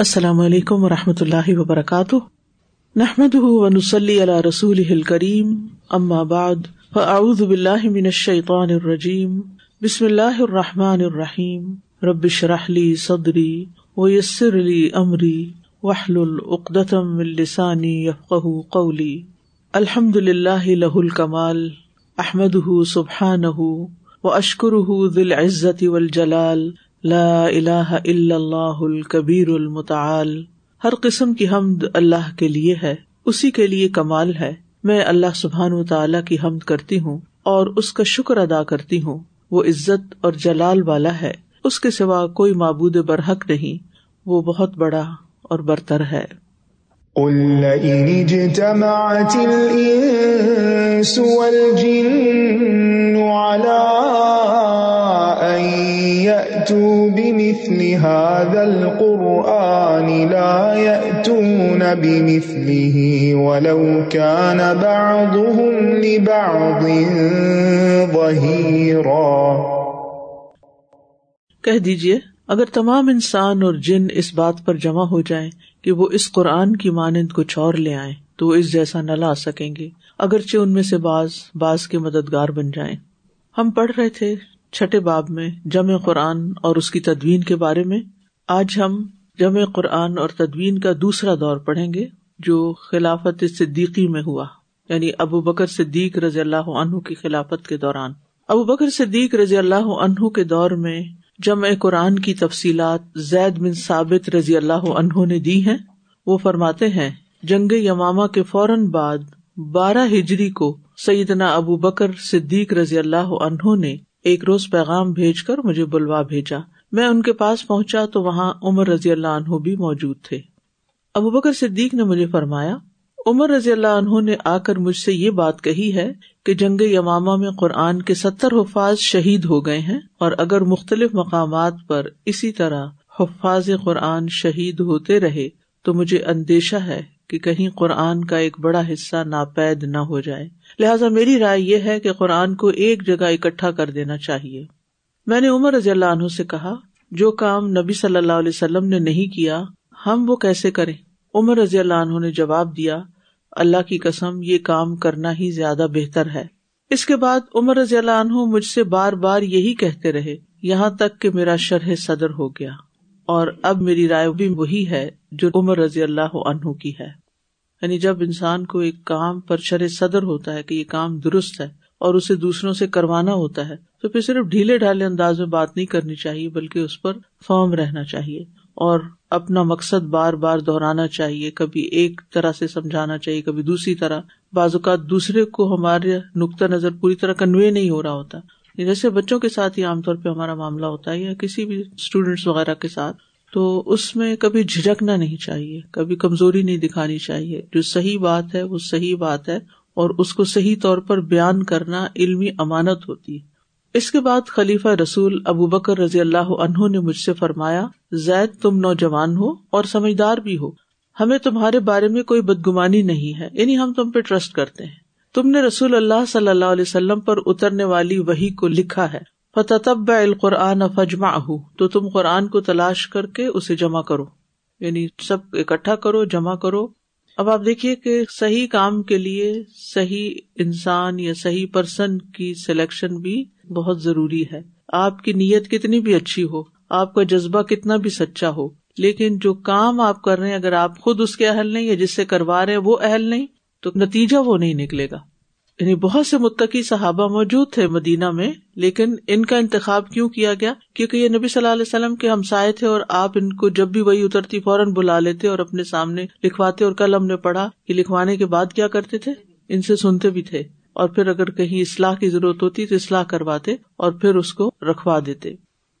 السلام علیکم و رحمۃ اللہ وبرکاتہ۔ نحمد ونسلی علی رسول کریم ام بعد، فاعوذ باللہ من الشیطان الرجیم۔ بسم اللہ الرحمٰن الرحیم۔ ربش رحلی صدری ویسر علی عمری وحل العقدم السانی یفق قولی۔ الحمد للہ لہ الکمال۔ احمد سبحان و اشکر دل عزت والجلال۔ لا الہ الا اللہ الکبیر المتعال۔ ہر قسم کی حمد اللہ کے لیے ہے، اسی کے لیے کمال ہے۔ میں اللہ سبحان و تعالی کی حمد کرتی ہوں اور اس کا شکر ادا کرتی ہوں۔ وہ عزت اور جلال والا ہے۔ اس کے سوا کوئی معبود برحق نہیں۔ وہ بہت بڑا اور برتر ہے۔ هذا القرآن لا يأتون بمثله ولو كان بعضهم لبعض ظهيرا. کہہ دیجیے، اگر تمام انسان اور جن اس بات پر جمع ہو جائیں کہ وہ اس قرآن کی مانند کچھ اور لے آئیں، تو وہ اس جیسا نہ لا سکیں گے۔ اگرچہ ان میں سے باز باز کے مددگار بن جائیں۔ ہم پڑھ رہے تھے چھٹے باب میں جمع قرآن اور اس کی تدوین کے بارے میں آج ہم جمع قرآن اور تدوین کا دوسرا دور پڑھیں گے، جو خلافت صدیقی میں ہوا یعنی ابو بکر صدیق رضی اللہ عنہ کی خلافت کے دوران۔ ابو بکر صدیق رضی اللہ عنہ کے دور میں جمع قرآن کی تفصیلات زید بن ثابت رضی اللہ عنہ نے دی ہیں۔ وہ فرماتے ہیں، جنگ یماما کے فوراً بعد بارہ ہجری کو سیدنا ابو بکر صدیق رضی اللہ عنہ نے ایک روز پیغام بھیج کر مجھے بلوا بھیجا۔ میں ان کے پاس پہنچا تو وہاں عمر رضی اللہ عنہ بھی موجود تھے۔ ابو بکر صدیق نے مجھے فرمایا، عمر رضی اللہ عنہ نے آ کر مجھ سے یہ بات کہی ہے کہ جنگ یماما میں قرآن کے ستر حفاظ شہید ہو گئے ہیں اور اگر مختلف مقامات پر اسی طرح حفاظ قرآن شہید ہوتے رہے تو مجھے اندیشہ ہے کہ کہیں قرآن کا ایک بڑا حصہ ناپید نہ ہو جائے۔ لہٰذا میری رائے یہ ہے کہ قرآن کو ایک جگہ اکٹھا کر دینا چاہیے۔ میں نے عمر رضی اللہ عنہ سے کہا، جو کام نبی صلی اللہ علیہ وسلم نے نہیں کیا، ہم وہ کیسے کریں؟ عمر رضی اللہ عنہ نے جواب دیا، اللہ کی قسم، یہ کام کرنا ہی زیادہ بہتر ہے۔ اس کے بعد عمر رضی اللہ عنہ مجھ سے بار بار یہی کہتے رہے، یہاں تک کہ میرا شرح صدر ہو گیا۔ اور اب میری رائے بھی وہی ہے جو عمر رضی اللہ عنہ کی ہے۔ یعنی جب انسان کو ایک کام پر شر صدر ہوتا ہے کہ یہ کام درست ہے اور اسے دوسروں سے کروانا ہوتا ہے، تو پھر صرف ڈھیلے ڈھالے انداز میں بات نہیں کرنی چاہیے، بلکہ اس پر فارم رہنا چاہیے اور اپنا مقصد بار بار دہرانا چاہیے، کبھی ایک طرح سے سمجھانا چاہیے، کبھی دوسری طرح۔ بعض اوقات دوسرے کو ہمارے نقطۂ نظر پوری طرح کنوے نہیں ہو رہا ہوتا۔ جیسے بچوں کے ساتھ ہی عام طور پہ ہمارا معاملہ ہوتا ہے یا کسی بھی اسٹوڈینٹس وغیرہ کے ساتھ، تو اس میں کبھی جھجکنا نہیں چاہیے، کبھی کمزوری نہیں دکھانی چاہیے۔ جو صحیح بات ہے، وہ صحیح بات ہے اور اس کو صحیح طور پر بیان کرنا علمی امانت ہوتی ہے۔ اس کے بعد خلیفہ رسول ابو بکر رضی اللہ عنہ نے مجھ سے فرمایا، زید تم نوجوان ہو اور سمجھدار بھی ہو۔ ہمیں تمہارے بارے میں کوئی بدگمانی نہیں ہے یعنی ہم تم پہ ٹرسٹ کرتے ہیں۔ تم نے رسول اللہ صلی اللہ علیہ وسلم پر اترنے والی وہی کو لکھا ہے۔ فتب القرآن فجما تو تم قرآن کو تلاش کر کے اسے جمع کرو۔ یعنی سب اکٹھا کرو، جمع کرو۔ اب آپ دیکھیے کہ صحیح کام کے لیے صحیح انسان یا صحیح پرسن کی سلیکشن بھی بہت ضروری ہے۔ آپ کی نیت کتنی بھی اچھی ہو، آپ کا جذبہ کتنا بھی سچا ہو، لیکن جو کام آپ کر رہے ہیں، اگر آپ خود اس کے اہل نہیں یا جس سے کروا رہے ہیں، وہ اہل نہیں۔ تو نتیجہ وہ نہیں نکلے گا۔ یعنی بہت سے متقی صحابہ موجود تھے مدینہ میں، لیکن ان کا انتخاب کیوں کیا گیا؟ کیونکہ یہ نبی صلی اللہ علیہ وسلم کے ہمسائے تھے اور آپ ان کو جب بھی وہی اترتی فوراً بلا لیتے اور اپنے سامنے لکھواتے اور کل ہم نے پڑھا کہ لکھوانے کے بعد کیا کرتے تھے؟ ان سے سنتے بھی تھے۔ اور پھر اگر کہیں اصلاح کی ضرورت ہوتی تو اصلاح کرواتے اور پھر اس کو رکھوا دیتے۔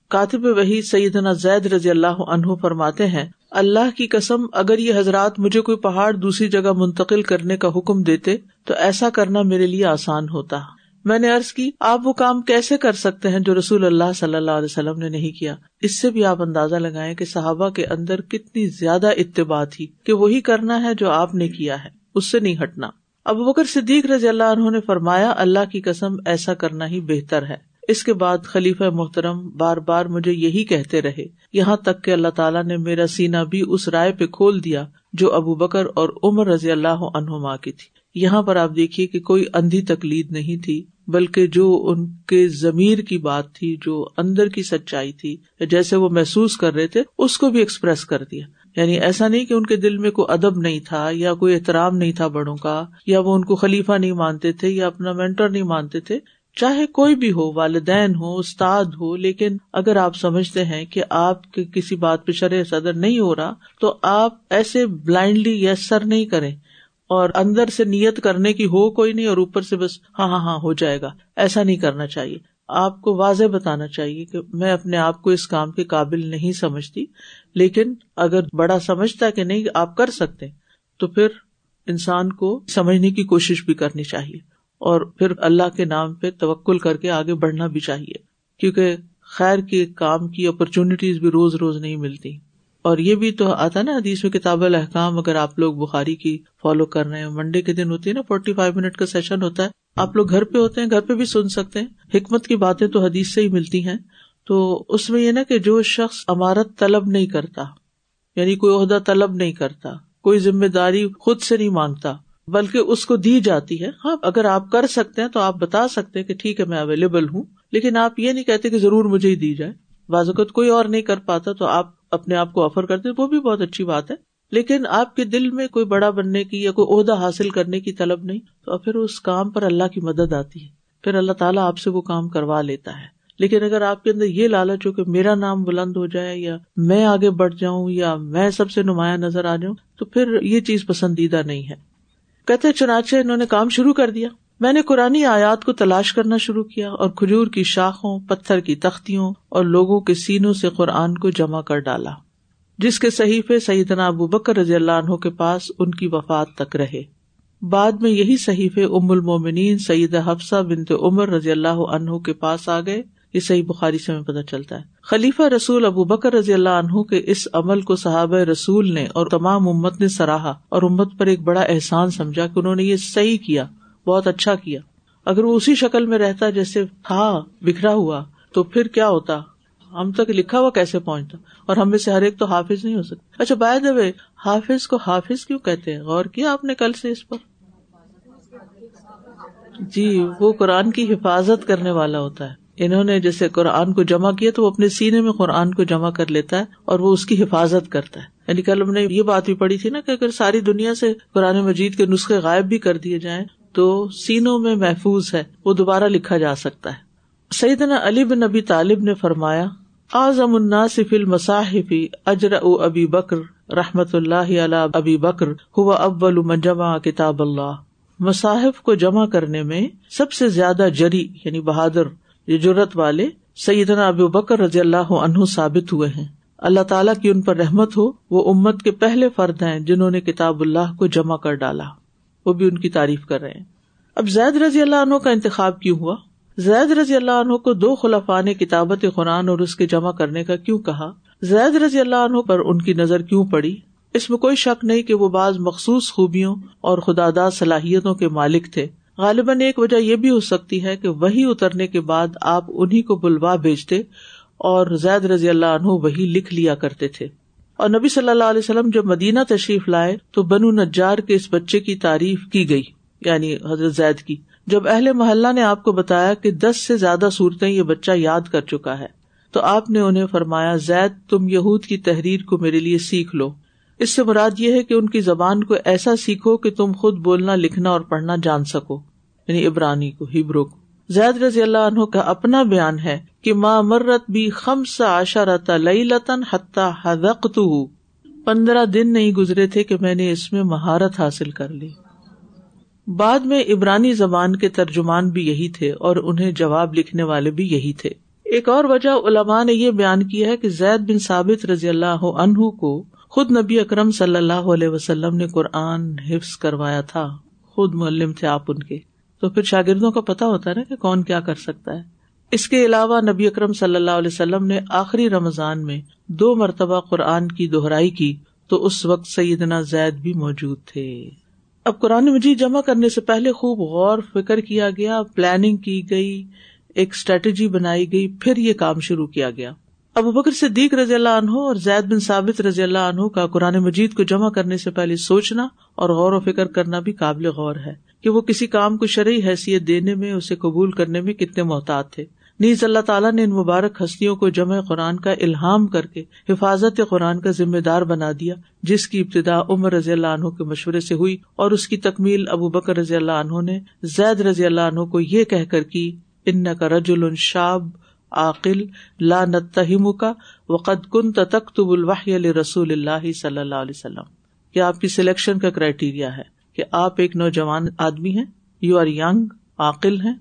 کاتب وہی سیدنا زید رضی اللہ عنہ فرماتے ہیں اللہ کی قسم، اگر یہ حضرات مجھے کوئی پہاڑ دوسری جگہ منتقل کرنے کا حکم دیتے، تو ایسا کرنا میرے لیے آسان ہوتا۔ میں نے ارض کی، آپ وہ کام کیسے کر سکتے ہیں جو رسول اللہ صلی اللہ علیہ وسلم نے نہیں کیا؟ اس سے بھی آپ اندازہ لگائیں کہ صحابہ کے اندر کتنی زیادہ اتباع تھی کہ وہی کرنا ہے جو آپ نے کیا ہے، اس سے نہیں ہٹنا۔ ابو بکر صدیق رضی اللہ عنہ نے فرمایا، اللہ کی قسم، ایسا کرنا ہی بہتر ہے۔ اس کے بعد خلیفہ محترم بار بار مجھے یہی کہتے رہے، یہاں تک کہ اللہ تعالیٰ نے میرا سینا بھی اس رائے پہ کھول دیا جو ابو بکر اور عمر رضی اللہ عنہما کی تھی۔ یہاں پر آپ دیکھیے کہ کوئی اندھی تکلید نہیں تھی، بلکہ جو ان کے ضمیر کی بات تھی، جو اندر کی سچائی تھی، جیسے وہ محسوس کر رہے تھے، اس کو بھی ایکسپریس کر دیا۔ یعنی ایسا نہیں کہ ان کے دل میں کوئی ادب نہیں تھا یا کوئی احترام نہیں تھا بڑوں کا، یا وہ ان کو خلیفہ نہیں مانتے تھے یا اپنا مینٹر نہیں مانتے تھے چاہے کوئی بھی ہو، والدین ہو، استاد ہو، لیکن اگر آپ سمجھتے ہیں کہ آپ کے کسی بات پہ شرح صدر نہیں ہو رہا، تو آپ ایسے بلائنڈلی یس سر نہیں کریں۔ اور اندر سے نیت کرنے کی ہو کوئی نہیں اور اوپر سے بس ہاں ہاں ہاں ہو جائے گا۔ ایسا نہیں کرنا چاہیے۔ آپ کو واضح بتانا چاہیے کہ میں اپنے آپ کو اس کام کے قابل نہیں سمجھتی، لیکن اگر بڑا سمجھتا کہ نہیں، آپ کر سکتے تو پھر انسان کو سمجھنے کی کوشش بھی کرنی چاہیے۔ اور پھر اللہ کے نام پہ توکل کر کے آگے بڑھنا بھی چاہیے۔ کیونکہ خیر کے کام کی اپرچونیٹیز بھی روز روز نہیں ملتی۔ اور یہ بھی تو آتا نا حدیث میں کتاب الحکام اگر آپ لوگ بخاری کی فالو کر رہے ہیں منڈے کے دن ہوتی ہے نا فورٹی فائیو منٹ کا سیشن ہوتا ہے۔ آپ لوگ گھر پہ ہوتے ہیں، گھر پہ بھی سن سکتے ہیں۔ حکمت کی باتیں تو حدیث سے ہی ملتی ہیں۔ تو اس میں یہ نا کہ جو شخص امارت طلب نہیں کرتا یعنی کوئی عہدہ طلب نہیں کرتا، کوئی ذمہ داری خود سے نہیں مانگتا بلکہ اس کو دی جاتی ہے۔ ہاں اگر آپ کر سکتے ہیں تو آپ بتا سکتے ہیں کہ ٹھیک ہے، میں اویلیبل ہوں۔ لیکن آپ یہ نہیں کہتے کہ ضرور مجھے ہی دی جائے۔ بازوقت کوئی اور نہیں کر پاتا تو آپ اپنے آپ کو آفر کرتے وہ بھی بہت اچھی بات ہے۔ لیکن آپ کے دل میں کوئی بڑا بننے کی یا کوئی عہدہ حاصل کرنے کی طلب نہیں، تو پھر اس کام پر اللہ کی مدد آتی ہے۔ پھر اللہ تعالیٰ آپ سے وہ کام کروا لیتا ہے۔ لیکن اگر آپ کے اندر یہ لالچ ہو کہ میرا نام بلند ہو جائے یا میں آگے بڑھ جاؤں یا میں سب سے نمایاں نظر آ جاؤں، تو پھر یہ چیز پسندیدہ نہیں ہے۔ کہتے چنانچہ انہوں نے کام شروع کر دیا۔ میں نے قرآن آیات کو تلاش کرنا شروع کیا اور کھجور کی شاخوں، پتھر کی تختیوں اور لوگوں کے سینوں سے قرآن کو جمع کر ڈالا، جس کے صحیفے سیدنا ابو بکر رضی اللہ عنہ کے پاس ان کی وفات تک رہے۔ بعد میں یہی صحیفے ام المومنین سعید حفصہ بنت عمر رضی اللہ عنہ کے پاس آ گئے۔ یہ صحیح بخاری سے ہمیں پتہ چلتا ہے۔ خلیفہ رسول ابو بکر رضی اللہ عنہ کے اس عمل کو صحابہ رسول نے اور تمام امت نے سراہا اور امت پر ایک بڑا احسان سمجھا کہ انہوں نے یہ صحیح کیا، بہت اچھا کیا۔ اگر وہ اسی شکل میں رہتا جیسے تھا، بکھرا ہوا، تو پھر کیا ہوتا؟ ہم تک لکھا ہوا کیسے پہنچتا؟ اور ہم میں سے ہر ایک تو حافظ نہیں ہو سکتا۔ اچھا بائے دبے حافظ کو حافظ کیوں کہتے ہیں؟ غور کیا آپ نے کل سے اس پر؟ جی وہ قرآن کی حفاظت کرنے والا ہوتا ہے۔ انہوں نے جیسے قرآن کو جمع کیا تو وہ اپنے سینے میں قرآن کو جمع کر لیتا ہے اور وہ اس کی حفاظت کرتا ہے۔ یعنی کل ہم نے یہ بات بھی پڑھی تھی نا کہ اگر ساری دنیا سے قرآن مجید کے نسخے غائب بھی کر دیے جائیں تو سینوں میں محفوظ ہے، وہ دوبارہ لکھا جا سکتا ہے۔ سیدنا علی بن نبی طالب نے فرمایا، اعظم الناصف المصاحفی اجر او ابی بکر رحمت اللہ علیہ ابی بکر ہوا اول من جمع کتاب اللہ۔ مصاحف کو جمع کرنے میں سب سے زیادہ جری یعنی بہادر یہ جرت والے سیدنا ابو بکر رضی اللہ عنہ ثابت ہوئے ہیں۔ اللہ تعالیٰ کی ان پر رحمت ہو، وہ امت کے پہلے فرد ہیں جنہوں نے کتاب اللہ کو جمع کر ڈالا۔ وہ بھی ان کی تعریف کر رہے ہیں۔ اب زید رضی اللہ عنہ کا انتخاب کیوں ہوا؟ زید رضی اللہ عنہ کو دو خلفا نے کتابت قرآن اور اس کے جمع کرنے کا کیوں کہا؟ زید رضی اللہ عنہ پر ان کی نظر کیوں پڑی؟ اس میں کوئی شک نہیں کہ وہ بعض مخصوص خوبیوں اور خدا داد صلاحیتوں کے مالک تھے۔ غالباً ایک وجہ یہ بھی ہو سکتی ہے کہ وہی اترنے کے بعد آپ انہیں کو بلوا بھیجتے اور زید رضی اللہ عنہ وہی لکھ لیا کرتے تھے۔ اور نبی صلی اللہ علیہ وسلم جب مدینہ تشریف لائے تو بنو نجار کے اس بچے کی تعریف کی گئی یعنی حضرت زید کی۔ جب اہل محلہ نے آپ کو بتایا کہ دس سے زیادہ صورتیں یہ بچہ یاد کر چکا ہے، تو آپ نے انہیں فرمایا، زید، تم یہود کی تحریر کو میرے لیے سیکھ لو۔ اس سے مراد یہ ہے کہ ان کی زبان کو ایسا سیکھو کہ تم خود بولنا، لکھنا اور پڑھنا جان سکو۔ یعنی عبرانی کو ہبرو کو۔ زید رضی اللہ عنہ کا اپنا بیان ہے کہ ماں مرت بھی خم سا لئی لتن حدق پندرہ دن نہیں گزرے تھے کہ میں نے اس میں مہارت حاصل کر لی۔ بعد میں عبرانی زبان کے ترجمان بھی یہی تھے اور انہیں جواب لکھنے والے بھی یہی تھے۔ ایک اور وجہ علماء نے یہ بیان کیا ہے کہ زید بن ثابت رضی اللہ عنہ کو خود نبی اکرم صلی اللہ علیہ وسلم نے قرآن حفظ کروایا تھا۔ خود معلم تھے آپ ان کے۔ تو پھر شاگردوں کا پتا ہوتا ہے نا کہ کون کیا کر سکتا ہے۔ اس کے علاوہ نبی اکرم صلی اللہ علیہ وسلم نے آخری رمضان میں دو مرتبہ قرآن کی دہرائی کی تو اس وقت سیدنا زید بھی موجود تھے۔ اب قرآن مجید جمع کرنے سے پہلے خوب غور فکر کیا گیا پلاننگ کی گئی، ایک اسٹریٹجی بنائی گئی، پھر یہ کام شروع کیا گیا۔ ابو بکر صدیق رضی اللہ عنہ اور زید بن ثابت رضی اللہ عنہ کا قرآن مجید کو جمع کرنے سے پہلے سوچنا اور غور و فکر کرنا بھی قابل غور ہے۔ کہ وہ کسی کام کو شرعی حیثیت دینے میں، اسے قبول کرنے میں کتنے محتاط تھے۔ نیز اللہ تعالیٰ نے ان مبارک ہستیوں کو جمع قرآن کا الحام کر کے حفاظت قرآن کا ذمہ دار بنا دیا، جس کی ابتدا عمر رضی اللہ عنہ کے مشورے سے ہوئی اور اس کی تکمیل ابو بکر رضی اللہ عنہ نے زید رضی اللہ عنہ کو یہ کہہ کر کی ان کا رج الشاب عقل لا نتہم کا وقد کن تختب الوحی رسول اللہ صلی اللہ علیہ وسلم. یہ آپ کی سلیکشن کا کرائٹیریا ہے۔ کہ آپ ایک نوجوان آدمی ہیں یو آر یگ عقل ہیں۔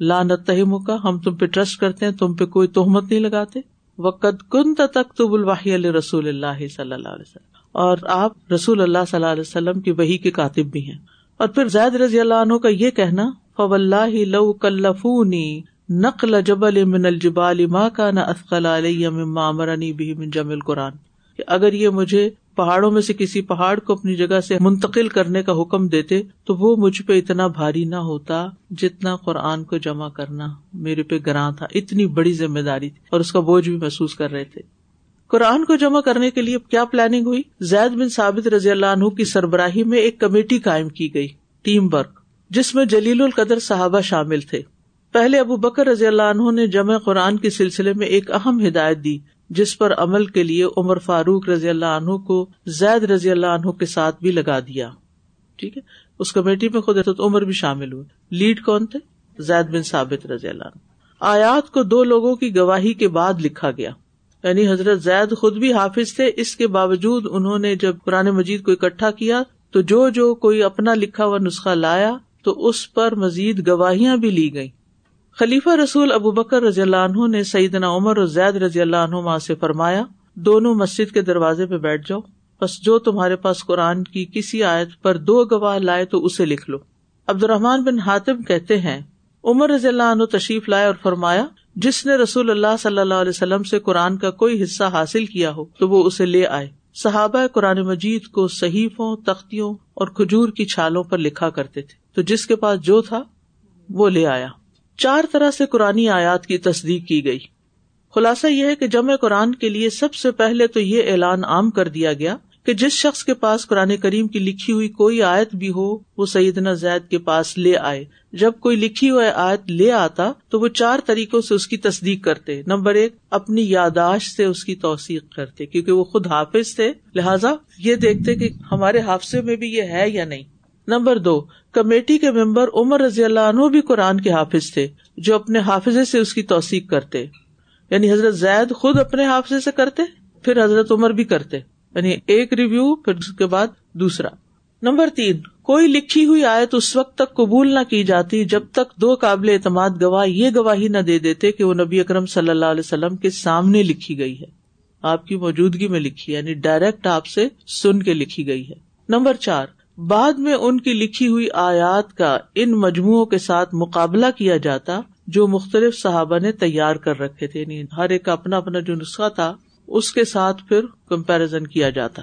لا نتہم کا ہم تم پہ ٹرسٹ کرتے ہیں، تم پہ کوئی تہمت نہیں لگاتے۔ وقت کن تختب الوحی علیہ رسول اللہ صلی اللہ علیہ وسلم۔ اور آپ رسول اللہ صلی اللہ علیہ وسلم کی وہی کے کاتب بھی ہیں۔ اور پھر زید رضی اللہ عنہ کا یہ کہنا فو اللہ لو کلفونی نقل جبل من الجبال ما کا نہ اسقل علیہ مما امرنی بھی من جمع قرآن کہ اگر یہ مجھے پہاڑوں میں سے کسی پہاڑ کو اپنی جگہ سے منتقل کرنے کا حکم دیتے تو وہ مجھ پہ اتنا بھاری نہ ہوتا جتنا قرآن کو جمع کرنا میرے پہ گراں تھا، اتنی بڑی ذمہ داری تھی اور اس کا بوجھ بھی محسوس کر رہے تھے۔ قرآن کو جمع کرنے کے لیے کیا پلاننگ ہوئی؟ زید بن ثابت رضی اللہ عنہ کی سربراہی میں ایک کمیٹی قائم کی گئی، ٹیم ورک، جس میں جلیل القدر صحابہ شامل تھے۔ پہلے ابو بکر رضی اللہ عنہ نے جمع قرآن کے سلسلے میں ایک اہم ہدایت دی جس پر عمل کے لیے عمر فاروق رضی اللہ عنہ کو زید رضی اللہ عنہ کے ساتھ بھی لگا دیا۔ ٹھیک ہے؟ اس کمیٹی میں خود عمر بھی شامل ہوئے۔ لیڈ کون تھے؟ زید بن ثابت رضی اللہ عنہ۔ آیات کو دو لوگوں کی گواہی کے بعد لکھا گیا۔ یعنی حضرت زید خود بھی حافظ تھے۔ اس کے باوجود انہوں نے جب قرآن مجید کو اکٹھا کیا تو جو جو کوئی اپنا لکھا ہوا نسخہ لایا تو اس پر مزید گواہیاں بھی لی گئی خلیفہ رسول ابو بکر رضی اللہ عنہ نے سعیدنا عمر اور زید رضی اللہ عنہ سے فرمایا، دونوں مسجد کے دروازے پہ بیٹھ جاؤ، بس جو تمہارے پاس قرآن کی کسی آیت پر دو گواہ لائے تو اسے لکھ لو۔ عبد الرحمان بن حاطم کہتے ہیں، عمر رضی اللہ عنہ تشریف لائے اور فرمایا، جس نے رسول اللہ صلی اللہ علیہ وسلم سے قرآن کا کوئی حصہ حاصل کیا ہو تو وہ اسے لے آئے۔ صحابہ قرآن مجید کو صحیفوں، تختیوں اور کھجور کی چھالوں پر لکھا کرتے تھے۔ تو جس کے پاس جو تھا، وہ لے آیا۔ چار طرح سے قرآن آیات کی تصدیق کی گئی۔ خلاصہ یہ ہے کہ جمع قرآن کے لیے سب سے پہلے تو یہ اعلان عام کر دیا گیا کہ جس شخص کے پاس قرآن کریم کی لکھی ہوئی کوئی آیت بھی ہو، وہ سیدنا زید کے پاس لے آئے۔ جب کوئی لکھی ہوئی آیت لے آتا تو وہ چار طریقوں سے اس کی تصدیق کرتے۔ نمبر ایک، اپنی یاداشت سے اس کی توثیق کرتے، کیونکہ وہ خود حافظ تھے۔ لہٰذا یہ دیکھتے کہ ہمارے حافظے میں بھی یہ ہے یا نہیں۔ نمبر دو، کمیٹی کے ممبر عمر رضی اللہ عنہ بھی قرآن کے حافظ تھے، جو اپنے حافظے سے اس کی توثیق کرتے۔ یعنی حضرت زید خود اپنے حافظے سے کرتے، پھر حضرت عمر بھی کرتے۔ یعنی ایک ریویو پھر اس کے بعد دوسرا۔ نمبر تین، کوئی لکھی ہوئی آیت اس وقت تک قبول نہ کی جاتی جب تک دو قابل اعتماد گواہ یہ گواہی نہ دے دیتے کہ وہ نبی اکرم صلی اللہ علیہ وسلم کے سامنے لکھی گئی ہے۔ آپ کی موجودگی میں لکھی یعنی ڈائریکٹ آپ سے سن کے لکھی گئی ہے۔ نمبر چار بعد میں ان کی لکھی ہوئی آیات کا ان مجموعوں کے ساتھ مقابلہ کیا جاتا جو مختلف صحابہ نے تیار کر رکھے تھے۔ یعنی ہر ایک اپنا اپنا جو نسخہ تھا، اس کے ساتھ پھر کمپیرزن کیا جاتا۔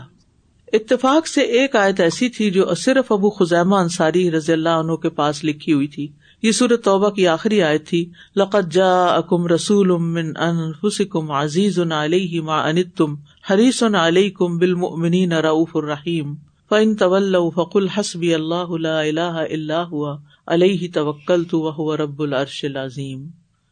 اتفاق سے ایک آیت ایسی تھی جو صرف ابو خزیمہ انصاری رضی اللہ عنہ کے پاس لکھی ہوئی تھی۔ یہ سورت توبہ کی آخری آیت تھی۔ لقت جا اکم رسول امن عزیز علیہ ما انتم حریص علیہ کم بالمؤمنین رؤوف الرحیم۔ فن طول فقل حسبی اللہ اللہ اللہ ہوا علیہ توکل تو وہ رب العرش العظیم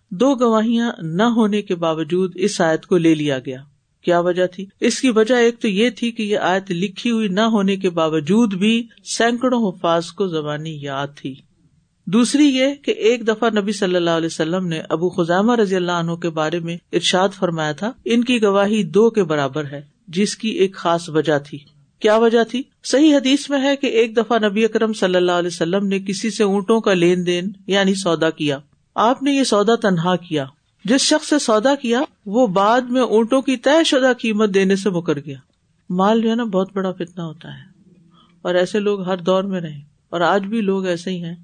دو گواہیاں نہ ہونے کے باوجود اس آیت کو لے لیا گیا۔ کیا وجہ تھی؟ اس کی وجہ ایک تو یہ تھی کہ یہ آیت لکھی ہوئی نہ ہونے کے باوجود بھی سینکڑوں حفاظ کو زبانی یاد تھی۔ دوسری یہ کہ ایک دفعہ نبی صلی اللہ علیہ وسلم نے ابو خزامہ رضی اللہ عنہ کے بارے میں ارشاد فرمایا تھا، ان کی گواہی دو کے برابر ہے، جس کی ایک خاص وجہ تھی۔ کیا وجہ تھی؟ صحیح حدیث میں ہے کہ ایک دفعہ نبی اکرم صلی اللہ علیہ وسلم نے کسی سے اونٹوں کا لین دین یعنی سودا کیا۔ آپ نے یہ سودا تنہا کیا۔ جس شخص سے سودا کیا، وہ بعد میں اونٹوں کی طے شدہ قیمت دینے سے مکر گیا۔ مال جو ہے نا، بہت بڑا فتنا ہوتا ہے۔ اور ایسے لوگ ہر دور میں رہے اور آج بھی لوگ ایسے ہی ہیں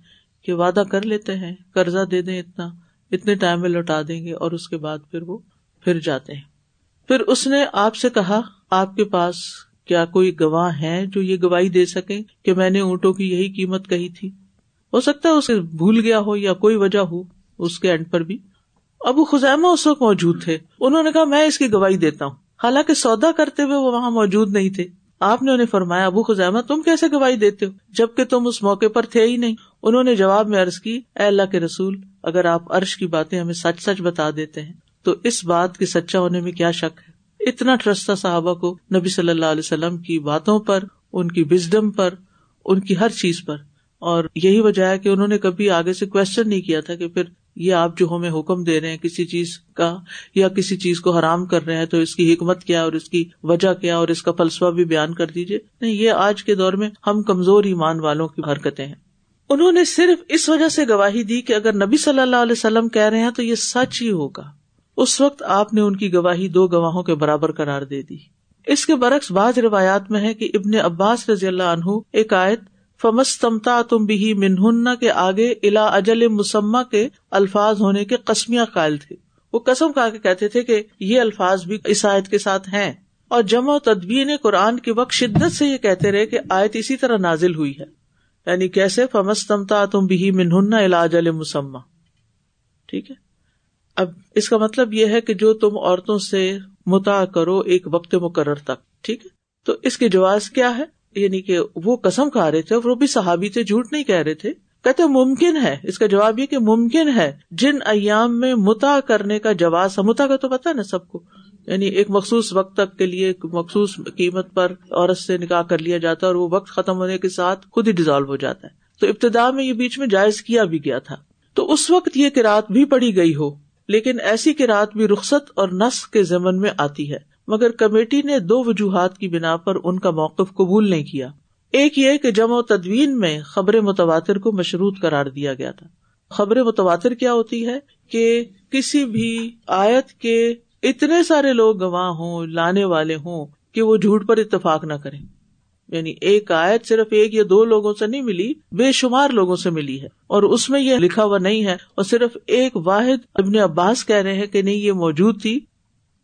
کہ وعدہ کر لیتے ہیں، قرضہ دے دیں اتنا، اتنے ٹائم میں لوٹا دیں گے اور اس کے بعد پھر وہ پھر جاتے ہیں۔ پھر اس نے آپ سے کہا، آپ کے پاس کیا کوئی گواہ ہے جو یہ گواہی دے سکے کہ میں نے اونٹوں کی یہی قیمت کہی تھی؟ ہو سکتا ہے اسے بھول گیا ہو یا کوئی وجہ ہو اس کے اینڈ پر بھی۔ ابو خزیمہ اس وقت موجود تھے۔ انہوں نے کہا، میں اس کی گواہی دیتا ہوں۔ حالانکہ سودا کرتے ہوئے وہ وہاں موجود نہیں تھے۔ آپ نے انہیں فرمایا، ابو خزیمہ، تم کیسے گواہی دیتے ہو؟ جبکہ تم اس موقع پر تھے ہی نہیں۔ انہوں نے جواب میں عرض کی، اے اللہ کے رسول، اگر آپ عرش کی باتیں ہمیں سچ سچ بتا دیتے ہیں، تو اس بات کے سچا ہونے میں کیا شک ہے؟ اتنا ٹرسٹ تھا صحابہ کو نبی صلی اللہ علیہ وسلم کی باتوں پر، ان کی وزڈم پر، ان کی ہر چیز پر۔ اور یہی وجہ ہے کہ انہوں نے کبھی آگے سے کوشچن نہیں کیا تھا کہ پھر یہ آپ جو ہمیں حکم دے رہے ہیں کسی چیز کا یا کسی چیز کو حرام کر رہے ہیں تو اس کی حکمت کیا اور اس کی وجہ کیا اور اس کا فلسفہ بھی بیان کر دیجیے نہیں، یہ آج کے دور میں ہم کمزور ایمان والوں کی حرکتیں ہیں۔ انہوں نے صرف اس وجہ سے گواہی دی کہ اگر نبی صلی اللہ علیہ وسلم کہہ رہے ہیں تو یہ سچ ہی ہوگا۔ اس وقت آپ نے ان کی گواہی دو گواہوں کے برابر قرار دے دی۔ اس کے برعکس بعض روایات میں ہے کہ ابن عباس رضی اللہ عنہ ایک آیت فمستمتا تم بھی منہن کے آگے الا اجل مسمہ کے الفاظ ہونے کے قسمیاں قائل تھے۔ وہ قسم کہا کے کہتے تھے کہ یہ الفاظ بھی اس آیت کے ساتھ ہیں۔ اور جمع و تدبین قرآن کے وقت شدت سے یہ کہتے رہے کہ آیت اسی طرح نازل ہوئی ہے۔ یعنی کیسے؟ فمستمتا تم بھی منہن الا اجل مسمہ۔ ٹھیک ہے؟ اب اس کا مطلب یہ ہے کہ جو تم عورتوں سے متا کرو ایک وقت مقرر تک، ٹھیک ہے؟ تو اس کے جواز کیا ہے؟ یعنی کہ وہ قسم کھا رہے تھے وہ بھی صحابی تھے، جھوٹ نہیں کہہ رہے تھے۔ کہتے ممکن ہے، اس کا جواب یہ کہ ممکن ہے جن ایام میں متا کرنے کا جواز متا کا تو پتا نا سب کو۔ یعنی ایک مخصوص وقت تک کے لیے، ایک مخصوص قیمت پر عورت سے نکاح کر لیا جاتا ہے اور وہ وقت ختم ہونے کے ساتھ خود ہی ڈیزالو ہو جاتا ہے۔ تو ابتدا میں یہ بیچ میں جائز کیا بھی گیا تھا۔ تو اس وقت یہ کراط بھی پڑی گئی ہو۔ لیکن ایسی کراط بھی رخصت اور نس کے ضمن میں آتی ہے۔ مگر کمیٹی نے دو وجوہات کی بنا پر ان کا موقف قبول نہیں کیا۔ ایک یہ کہ جمع و تدوین میں خبر متواتر کو مشروط قرار دیا گیا تھا۔ خبر متواتر کیا ہوتی ہے کہ کسی بھی آیت کے اتنے سارے لوگ گواہ ہوں، لانے والے ہوں کہ وہ جھوٹ پر اتفاق نہ کریں۔ یعنی ایک آیت صرف ایک یا دو لوگوں سے نہیں ملی، بے شمار لوگوں سے ملی ہے۔ اور اس میں یہ لکھا ہوا نہیں ہے، اور صرف ایک واحد ابن عباس کہہ رہے ہیں کہ نہیں، یہ موجود تھی۔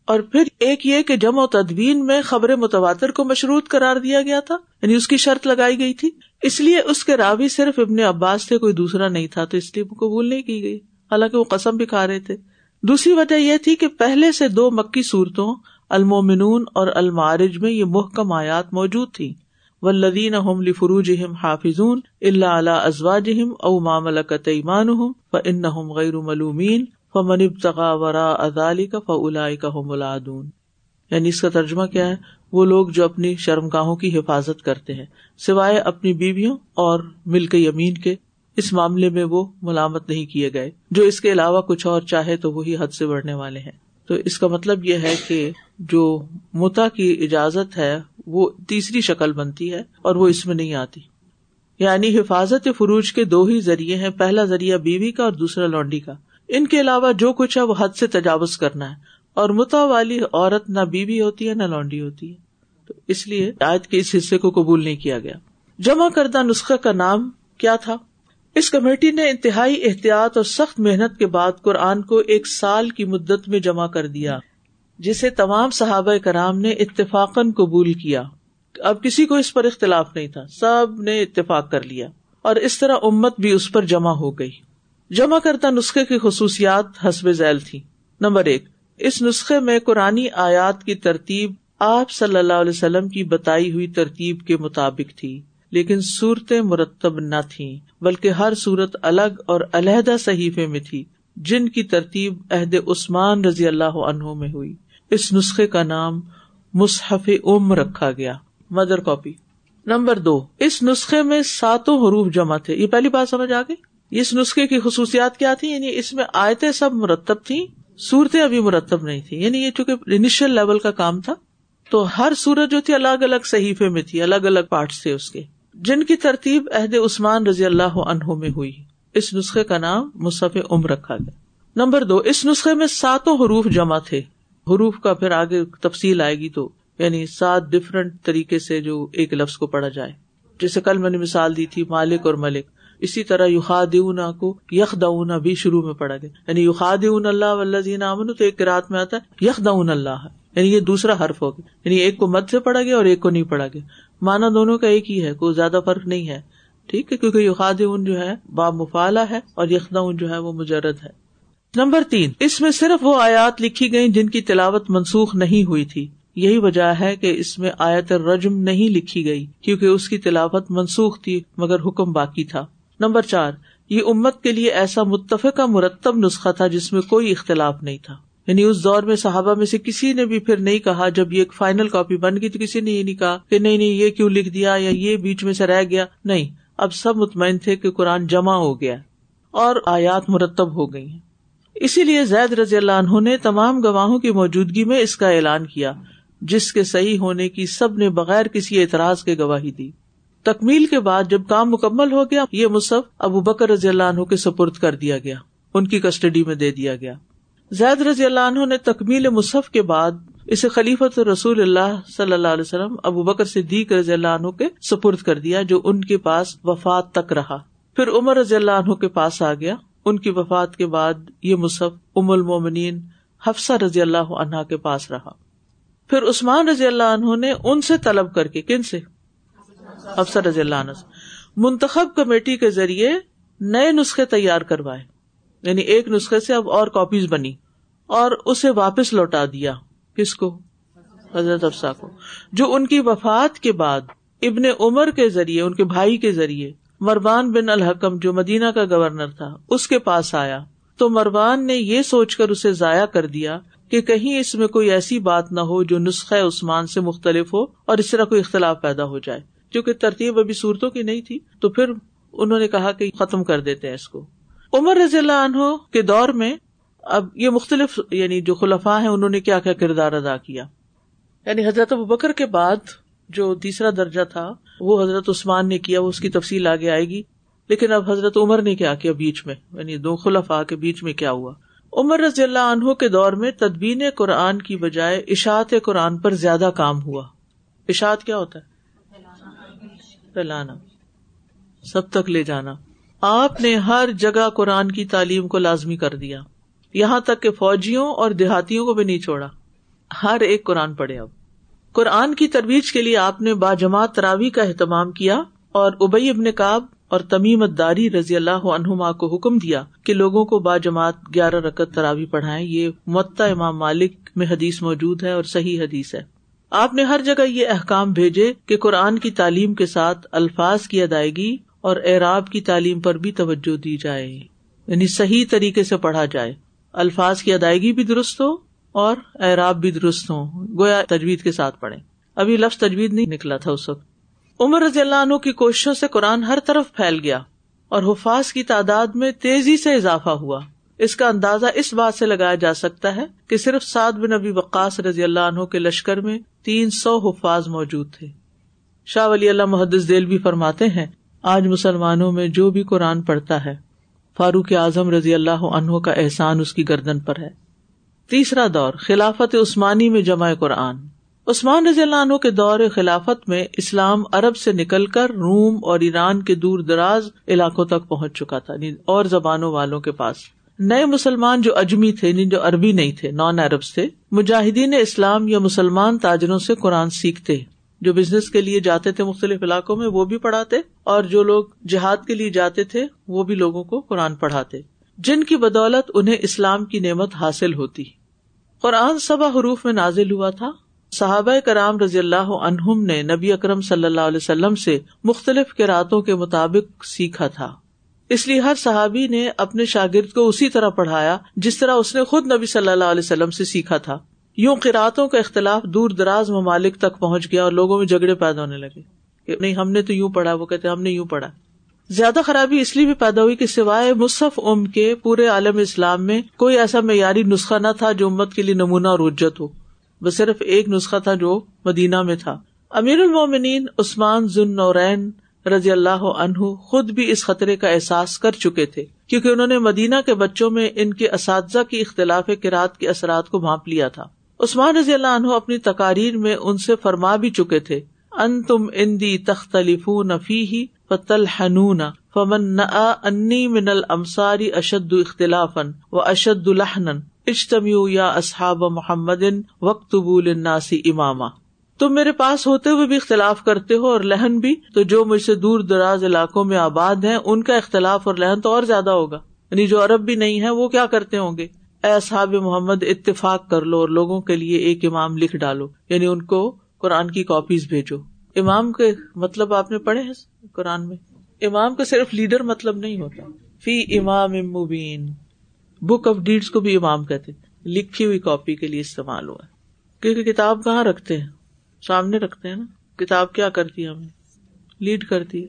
اور پھر ایک یہ کہ جمع و تدبین میں خبر متواتر کو مشروط قرار دیا گیا تھا یعنی اس کی شرط لگائی گئی تھی۔ اس لیے اس کے راوی صرف ابن عباس تھے، کوئی دوسرا نہیں تھا، تو اس لیے قبول نہیں کی گئی۔ حالانکہ وہ قسم بھی کھا رہے تھے۔ دوسری وجہ یہ تھی کہ پہلے سے دو مکی صورتوں، المومنون اور المعارج میں یہ محکم آیات موجود تھی ولدین احملی فروج حافظ اللہ علیہ ازواج او ماملکت ایمان ان غیر ملومین فمن ورا ادالی کا فلا کا ملادون یعنی اس کا ترجمہ کیا ہے؟ وہ لوگ جو اپنی شرم گاہوں کی حفاظت کرتے ہیں، سوائے اپنی بیویوں اور مل کے یمین کے، اس معاملے میں وہ ملامت نہیں کیے گئے۔ جو اس کے علاوہ کچھ اور چاہے تو وہی حد سے بڑھنے والے ہیں۔ تو اس کا مطلب یہ ہے کہ جو متا کی اجازت ہے وہ تیسری شکل بنتی ہے اور وہ اس میں نہیں آتی۔ یعنی حفاظت فروج کے دو ہی ذریعے ہیں، پہلا ذریعہ بیوی کا اور دوسرا لونڈی کا۔ ان کے علاوہ جو کچھ ہے وہ حد سے تجاوز کرنا ہے۔ اور متا والی عورت نہ بیوی ہوتی ہے، نہ لونڈی ہوتی ہے۔ تو اس لیے آج کے اس حصے کو قبول نہیں کیا گیا۔ جمع کردہ نسخہ کا نام کیا تھا؟ اس کمیٹی نے انتہائی احتیاط اور سخت محنت کے بعد قرآن کو ایک سال کی مدت میں جمع کر دیا۔ جسے تمام صحابہ کرام نے اتفاقن قبول کیا۔ اب کسی کو اس پر اختلاف نہیں تھا۔ سب نے اتفاق کر لیا اور اس طرح امت بھی اس پر جمع ہو گئی۔ جمع کرتا نسخے کی خصوصیات حسب ذیل تھی نمبر ایک، اس نسخے میں قرآن آیات کی ترتیب آپ صلی اللہ علیہ وسلم کی بتائی ہوئی ترتیب کے مطابق تھی، لیکن صورتیں مرتب نہ تھی بلکہ ہر صورت الگ اور علیحدہ صحیفے میں تھی، جن کی ترتیب عہد عثمان رضی اللہ عنہ میں ہوئی۔ اس نسخے کا نام مصحف ام رکھا گیا۔ Mother copy. نمبر دو، اس نسخے میں ساتوں حروف جمع تھے۔ یہ پہلی بات سمجھ آ گئی؟ اس نسخے کی خصوصیات کیا تھی یعنی اس میں آیتیں سب مرتب تھی صورتیں ابھی مرتب نہیں تھی یعنی یہ چونکہ انیشل لیول کا کام تھا، تو ہر سورج جو تھی الگ الگ صحیفے میں تھی، الگ الگ پارٹس تھے اس کے۔ جن کی ترتیب عہد عثمان رضی اللہ عنہ میں ہوئی۔ اس نسخے کا نام مصف ام رکھا گیا۔ نمبر دو، اس نسخے میں ساتوں حروف جمع تھے۔ حروف کا پھر آگے تفصیل آئے گی تو یعنی سات ڈفرنٹ طریقے سے جو ایک لفظ کو پڑھا جائے۔ جیسے کل میں نے مثال دی تھی مالک اور ملک۔ اسی طرح یوخا کو یخ دونا بھی شروع میں پڑا گیا۔ یعنی یوخاد اللہ امن تو ایک رات میں آتا ہے یخ دون اللہ۔ یعنی یہ دوسرا حرف ہو گیا۔ یعنی ایک کو مت سے پڑا گیا اور ایک کو نہیں پڑا گیا۔ مانا دونوں کا ایک ہی ہے، کوئی زیادہ فرق نہیں ہے۔ ٹھیک ہے، کیونکہ یوخاد جو ہے، با مفالا ہے اور یخدا جو ہے، وہ مجرد ہے۔ نمبر تین، اس میں صرف وہ آیات لکھی گئی جن کی تلاوت منسوخ نہیں ہوئی تھی۔ یہی وجہ ہے کہ اس میں آیت رجم نہیں لکھی گئی، کیونکہ اس کی تلاوت منسوخ تھی، مگر حکم باقی تھا۔ نمبر چار، یہ امت کے لیے ایسا متفقہ مرتب نسخہ تھا جس میں کوئی اختلاف نہیں تھا۔ یعنی اس دور میں صحابہ میں سے کسی نے بھی پھر نہیں کہا، جب یہ ایک فائنل کاپی بن گئی تو کسی نے یہ نہیں کہا کہ نہیں نہیں، یہ کیوں لکھ دیا یا یہ بیچ میں سے رہ گیا۔ نہیں، اب سب مطمئن تھے کہ قرآن جمع ہو گیا اور آیات مرتب ہو گئی ہیں۔ اسی لیے زید رضی اللہ عنہ نے تمام گواہوں کی موجودگی میں اس کا اعلان کیا، جس کے صحیح ہونے کی سب نے بغیر کسی اعتراض کے گواہی دی۔ تکمیل کے بعد جب کام مکمل ہو گیا، یہ مصحف ابو بکر رضی اللہ عنہ کے سپرد کر دیا گیا، ان کی کسٹڈی میں دے دیا گیا۔ زید رضی اللہ عنہ نے تکمیل مصحف کے بعد اسے خلیفت رسول اللہ صلی اللہ علیہ وسلم ابو بکر صدیق رضی اللہ عنہ کے سپرد کر دیا، جو ان کے پاس وفات تک رہا۔ پھر عمر رضی اللہ عنہ کے پاس آ گیا۔ ان کی وفات کے بعد یہ مصحف ام المومنین حفصہ رضی اللہ عنہا کے پاس رہا۔ پھر عثمان رضی اللہ عنہ نے ان سے طلب کر کے کن سے؟ حفصہ رضی اللہ عنہ منتخب کمیٹی کے ذریعے نئے نسخے تیار کروائے۔ یعنی ایک نسخے سے اب اور کاپیز بنی اور اسے واپس لوٹا دیا۔ کس کو؟ حضرت افسا کو۔ جو ان کی وفات کے بعد ابن عمر کے ذریعے، ان کے بھائی کے ذریعے مروان بن الحکم جو مدینہ کا گورنر تھا، اس کے پاس آیا۔ تو مروان نے یہ سوچ کر اسے ضائع کر دیا کہ کہیں اس میں کوئی ایسی بات نہ ہو جو نسخہ عثمان سے مختلف ہو اور اس طرح کوئی اختلاف پیدا ہو جائے کیونکہ ترتیب ابھی صورتوں کی نہیں تھی۔ تو پھر انہوں نے کہا کہ ختم کر دیتے ہیں اس کو۔ عمر رضی اللہ عنہ کے دور میں اب یہ مختلف یعنی جو خلفا ہیں، انہوں نے کیا کیا کردار ادا کیا۔ یعنی حضرت بکر کے بعد جو تیسرا درجہ تھا، وہ حضرت عثمان نے کیا، وہ اس کی تفصیل آگے آئے گی۔ لیکن اب حضرت عمر نے کیا کیا بیچ میں؟ یعنی دو خلفا کے بیچ میں کیا ہوا؟ عمر رضی اللہ عنہ کے دور میں تدبین قرآن کی بجائے اشاعت قرآن پر زیادہ کام ہوا۔ اشاعت کیا ہوتا ہے؟ پھیلانا۔ سب تک لے جانا۔ آپ نے ہر جگہ قرآن کی تعلیم کو لازمی کر دیا۔ یہاں تک کہ فوجیوں اور دیہاتیوں کو بھی نہیں چھوڑا۔ ہر ایک قرآن پڑھے اب۔ قرآن کی ترویج کے لیے آپ نے باجماعت تراوی کا اہتمام کیا اور ابئی ابن کاب اور تمیم داری رضی اللہ عنہما کو حکم دیا کہ لوگوں کو با جماعت گیارہ رکت تراوی پڑھائے یہ متا امام مالک میں حدیث موجود ہے اور صحیح حدیث ہے۔ آپ نے ہر جگہ یہ احکام بھیجے کہ قرآن کی تعلیم کے ساتھ الفاظ کی ادائیگی اور اعراب کی تعلیم پر بھی توجہ دی جائے۔ یعنی صحیح طریقے سے پڑھا جائے۔ الفاظ کی ادائیگی بھی درست ہو اور اعراب بھی درست ہو گویا تجوید کے ساتھ پڑھے ابھی لفظ تجوید نہیں نکلا تھا اس وقت۔ عمر رضی اللہ عنہ کی کوششوں سے قرآن ہر طرف پھیل گیا اور حفاظ کی تعداد میں تیزی سے اضافہ ہوا۔ اس کا اندازہ اس بات سے لگایا جا سکتا ہے کہ صرف سعد بن ابی وقاص رضی اللہ عنہ کے لشکر میں تین سو حفاظ موجود تھے۔ شاہ ولی اللہ محدث دل بھی فرماتے ہیں، آج مسلمانوں میں جو بھی قرآن پڑھتا ہے، فاروق اعظم رضی اللہ عنہ کا احسان اس کی گردن پر ہے۔ تیسرا دور، خلافت عثمانی میں جمع قرآن۔ عثمان رضی اللہ عنہ کے دور خلافت میں اسلام عرب سے نکل کر روم اور ایران کے دور دراز علاقوں تک پہنچ چکا تھا یعنی اور زبانوں والوں کے پاس۔ نئے مسلمان جو اجمی تھے یعنی جو عربی نہیں تھے، نان ارب تھے، مجاہدین اسلام یا مسلمان تاجروں سے قرآن سیکھتے، جو بزنس کے لیے جاتے تھے مختلف علاقوں میں، وہ بھی پڑھاتے، اور جو لوگ جہاد کے لیے جاتے تھے، وہ بھی لوگوں کو قرآن پڑھاتے۔ جن کی بدولت انہیں اسلام کی نعمت حاصل ہوتی۔ قرآن سبا حروف میں نازل ہوا تھا۔ صحابہ کرام رضی اللہ عنہم نے نبی اکرم صلی اللہ علیہ وسلم سے مختلف کراطوں کے مطابق سیکھا تھا۔ اس لیے ہر صحابی نے اپنے شاگرد کو اسی طرح پڑھایا جس طرح اس نے خود نبی صلی اللہ علیہ وسلم سے سیکھا تھا۔ یوں قراتوں کا اختلاف دور دراز ممالک تک پہنچ گیا اور لوگوں میں جھگڑے پیدا ہونے لگے نہیں ہم نے تو یوں پڑھا، وہ کہتے ہم نے یوں پڑھا۔ زیادہ خرابی اس لیے بھی پیدا ہوئی کہ سوائے مصف ام کے پورے عالم اسلام میں کوئی ایسا معیاری نسخہ نہ تھا جو امت کے لیے نمونہ اور اجت ہو۔ بس صرف ایک نسخہ تھا جو مدینہ میں تھا۔ امیر المومنین عثمان ذن نورین رضی اللہ عنہ خود بھی اس خطرے کا احساس کر چکے تھے، کیونکہ انہوں نے مدینہ کے بچوں میں ان کے اساتذہ کی اختلاف کراط کے اثرات کو بھانپ لیا تھا۔ عثمان رضی اللہ عنہ اپنی تقاریر میں ان سے فرما بھی چکے تھے۔ ان تم اندی تختلف نفی ہی فتل حنون فمن انی من المساری اشد اختلاف و اشد الحن اجتمیو یا اصحاب محمد وقت الناسی اماما۔ تم میرے پاس ہوتے ہوئے بھی اختلاف کرتے ہو اور لہن بھی، تو جو مجھ سے دور دراز علاقوں میں آباد ہیں، ان کا اختلاف اور لہن تو اور زیادہ ہوگا۔ یعنی جو عرب بھی نہیں ہے وہ کیا کرتے ہوں گے؟ اے اصحاب محمد، اتفاق کر لو اور لوگوں کے لیے ایک امام لکھ ڈالو یعنی ان کو قرآن کی کاپیز بھیجو۔ امام کے مطلب آپ نے پڑھے ہیں قرآن میں؟ امام کا صرف لیڈر مطلب نہیں ہوتا۔ فی امام مبین۔ بک آف ڈیڈس کو بھی امام کہتے لکھی ہوئی کاپی کے لیے استعمال ہوا کیونکہ کتاب کہاں رکھتے ہیں؟ سامنے رکھتے ہیں نا۔ کتاب کیا کرتی ہے ہمیں لیڈ کرتی ہے۔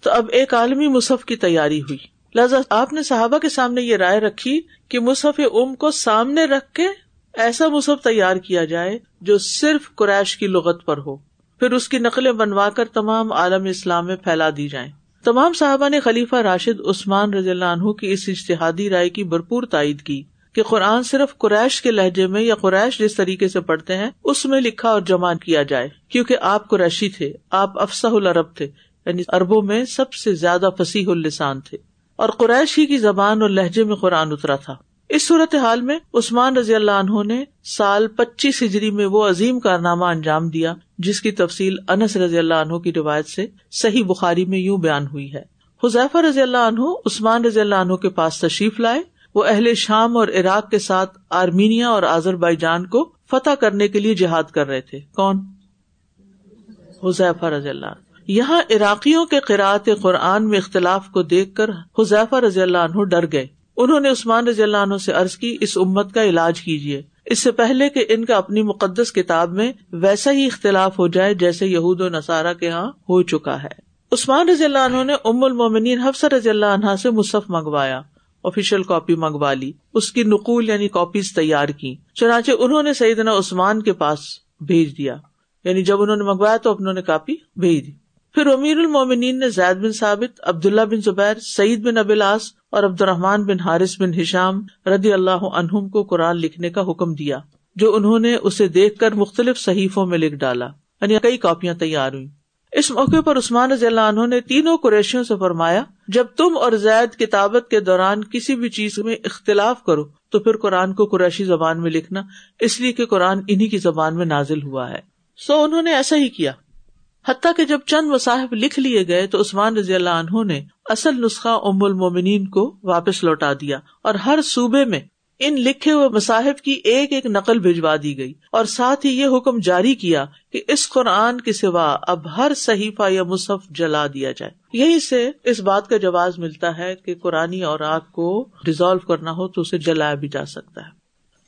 تو اب ایک عالمی مصحف کی تیاری ہوئی۔ لہٰذا آپ نے صحابہ کے سامنے یہ رائے رکھی کہ مصحف ام کو سامنے رکھ کے ایسا مصحف تیار کیا جائے جو صرف قریش کی لغت پر ہو۔ پھر اس کی نقلیں بنوا کر تمام عالم اسلام میں پھیلا دی جائیں۔ تمام صحابہ نے خلیفہ راشد عثمان رضی اللہ عنہ کی اس اشتہادی رائے کی بھرپور تائید کی کہ قرآن صرف قریش کے لہجے میں یا قریش جس طریقے سے پڑھتے ہیں، اس میں لکھا اور جمع کیا جائے۔ کیونکہ آپ قریشی تھے، آپ افسح العرب تھے یعنی اربوں میں سب سے زیادہ فصیح السان تھے۔ اور قریش ہی کی زبان اور لہجے میں قرآن اترا تھا۔ اس صورت حال میں عثمان رضی اللہ عنہ نے سال پچیس ہجری میں وہ عظیم کارنامہ انجام دیا، جس کی تفصیل انس رضی اللہ عنہ کی روایت سے صحیح بخاری میں یوں بیان ہوئی ہے۔ حذیفہ رضی اللہ عنہ عثمان رضی اللہ عنہ کے پاس تشریف لائے۔ وہ اہل شام اور عراق کے ساتھ آرمینیا اور آزر بائی جان کو فتح کرنے کے لیے جہاد کر رہے تھے۔ کون؟ حذیفہ رضی اللہ یہاں عراقیوں کے قرآت قرآن میں اختلاف کو دیکھ کر حذیفہ رضی اللہ عنہ ڈر گئے۔ انہوں نے عثمان رضی اللہ عنہ سے عرض کی، اس امت کا علاج کیجیے اس سے پہلے کہ ان کا اپنی مقدس کتاب میں ویسا ہی اختلاف ہو جائے جیسے یہود و نصارہ کے یہاں ہو چکا ہے۔ عثمان رضی اللہ عنہ نے ام المومنین حفص رضی اللہ عنہ سے مصحف منگوایا آفیشیل کاپی منگوا لی، اس کی نقول یعنی کاپیز تیار کی۔ چنانچہ انہوں نے سیدنا عثمان کے پاس بھیج دیا۔ یعنی جب انہوں نے منگوایا تو انہوں نے کاپی بھیج دی۔ پھر امیر المومنین نے زید بن ثابت، عبداللہ بن زبیر، سعید بن ابلاس اور عبد الرحمان بن حارث بن ہشام ردی اللہ عنہم کو قرآن لکھنے کا حکم دیا، جو انہوں نے اسے دیکھ کر مختلف صحیفوں میں لکھ ڈالا یعنی کئی کاپیاں تیار ہوئی اس موقع پر عثمان رضی اللہ عنہ نے تینوں قریشیوں سے فرمایا، جب تم اور زید کتابت کے دوران کسی بھی چیز میں اختلاف کرو، تو پھر قرآن کو قریشی زبان میں لکھنا، اس لیے کہ قرآن انہیں کی زبان میں نازل ہوا ہے۔ سو انہوں نے ایسا ہی کیا۔ حتیٰ کہ جب چند مصاحب لکھ لیے گئے تو عثمان رضی اللہ عنہ نے اصل نسخہ ام المومنین کو واپس لوٹا دیا اور ہر صوبے میں ان لکھے ہوئے مصاحب کی ایک ایک نقل بھجوا دی گئی اور ساتھ ہی یہ حکم جاری کیا کہ اس قرآن کے سوا اب ہر صحیفہ یا مصحف جلا دیا جائے۔ یہی سے اس بات کا جواز ملتا ہے کہ قرآن اور آگ کو ڈیزالو کرنا ہو تو اسے جلایا بھی جا سکتا ہے۔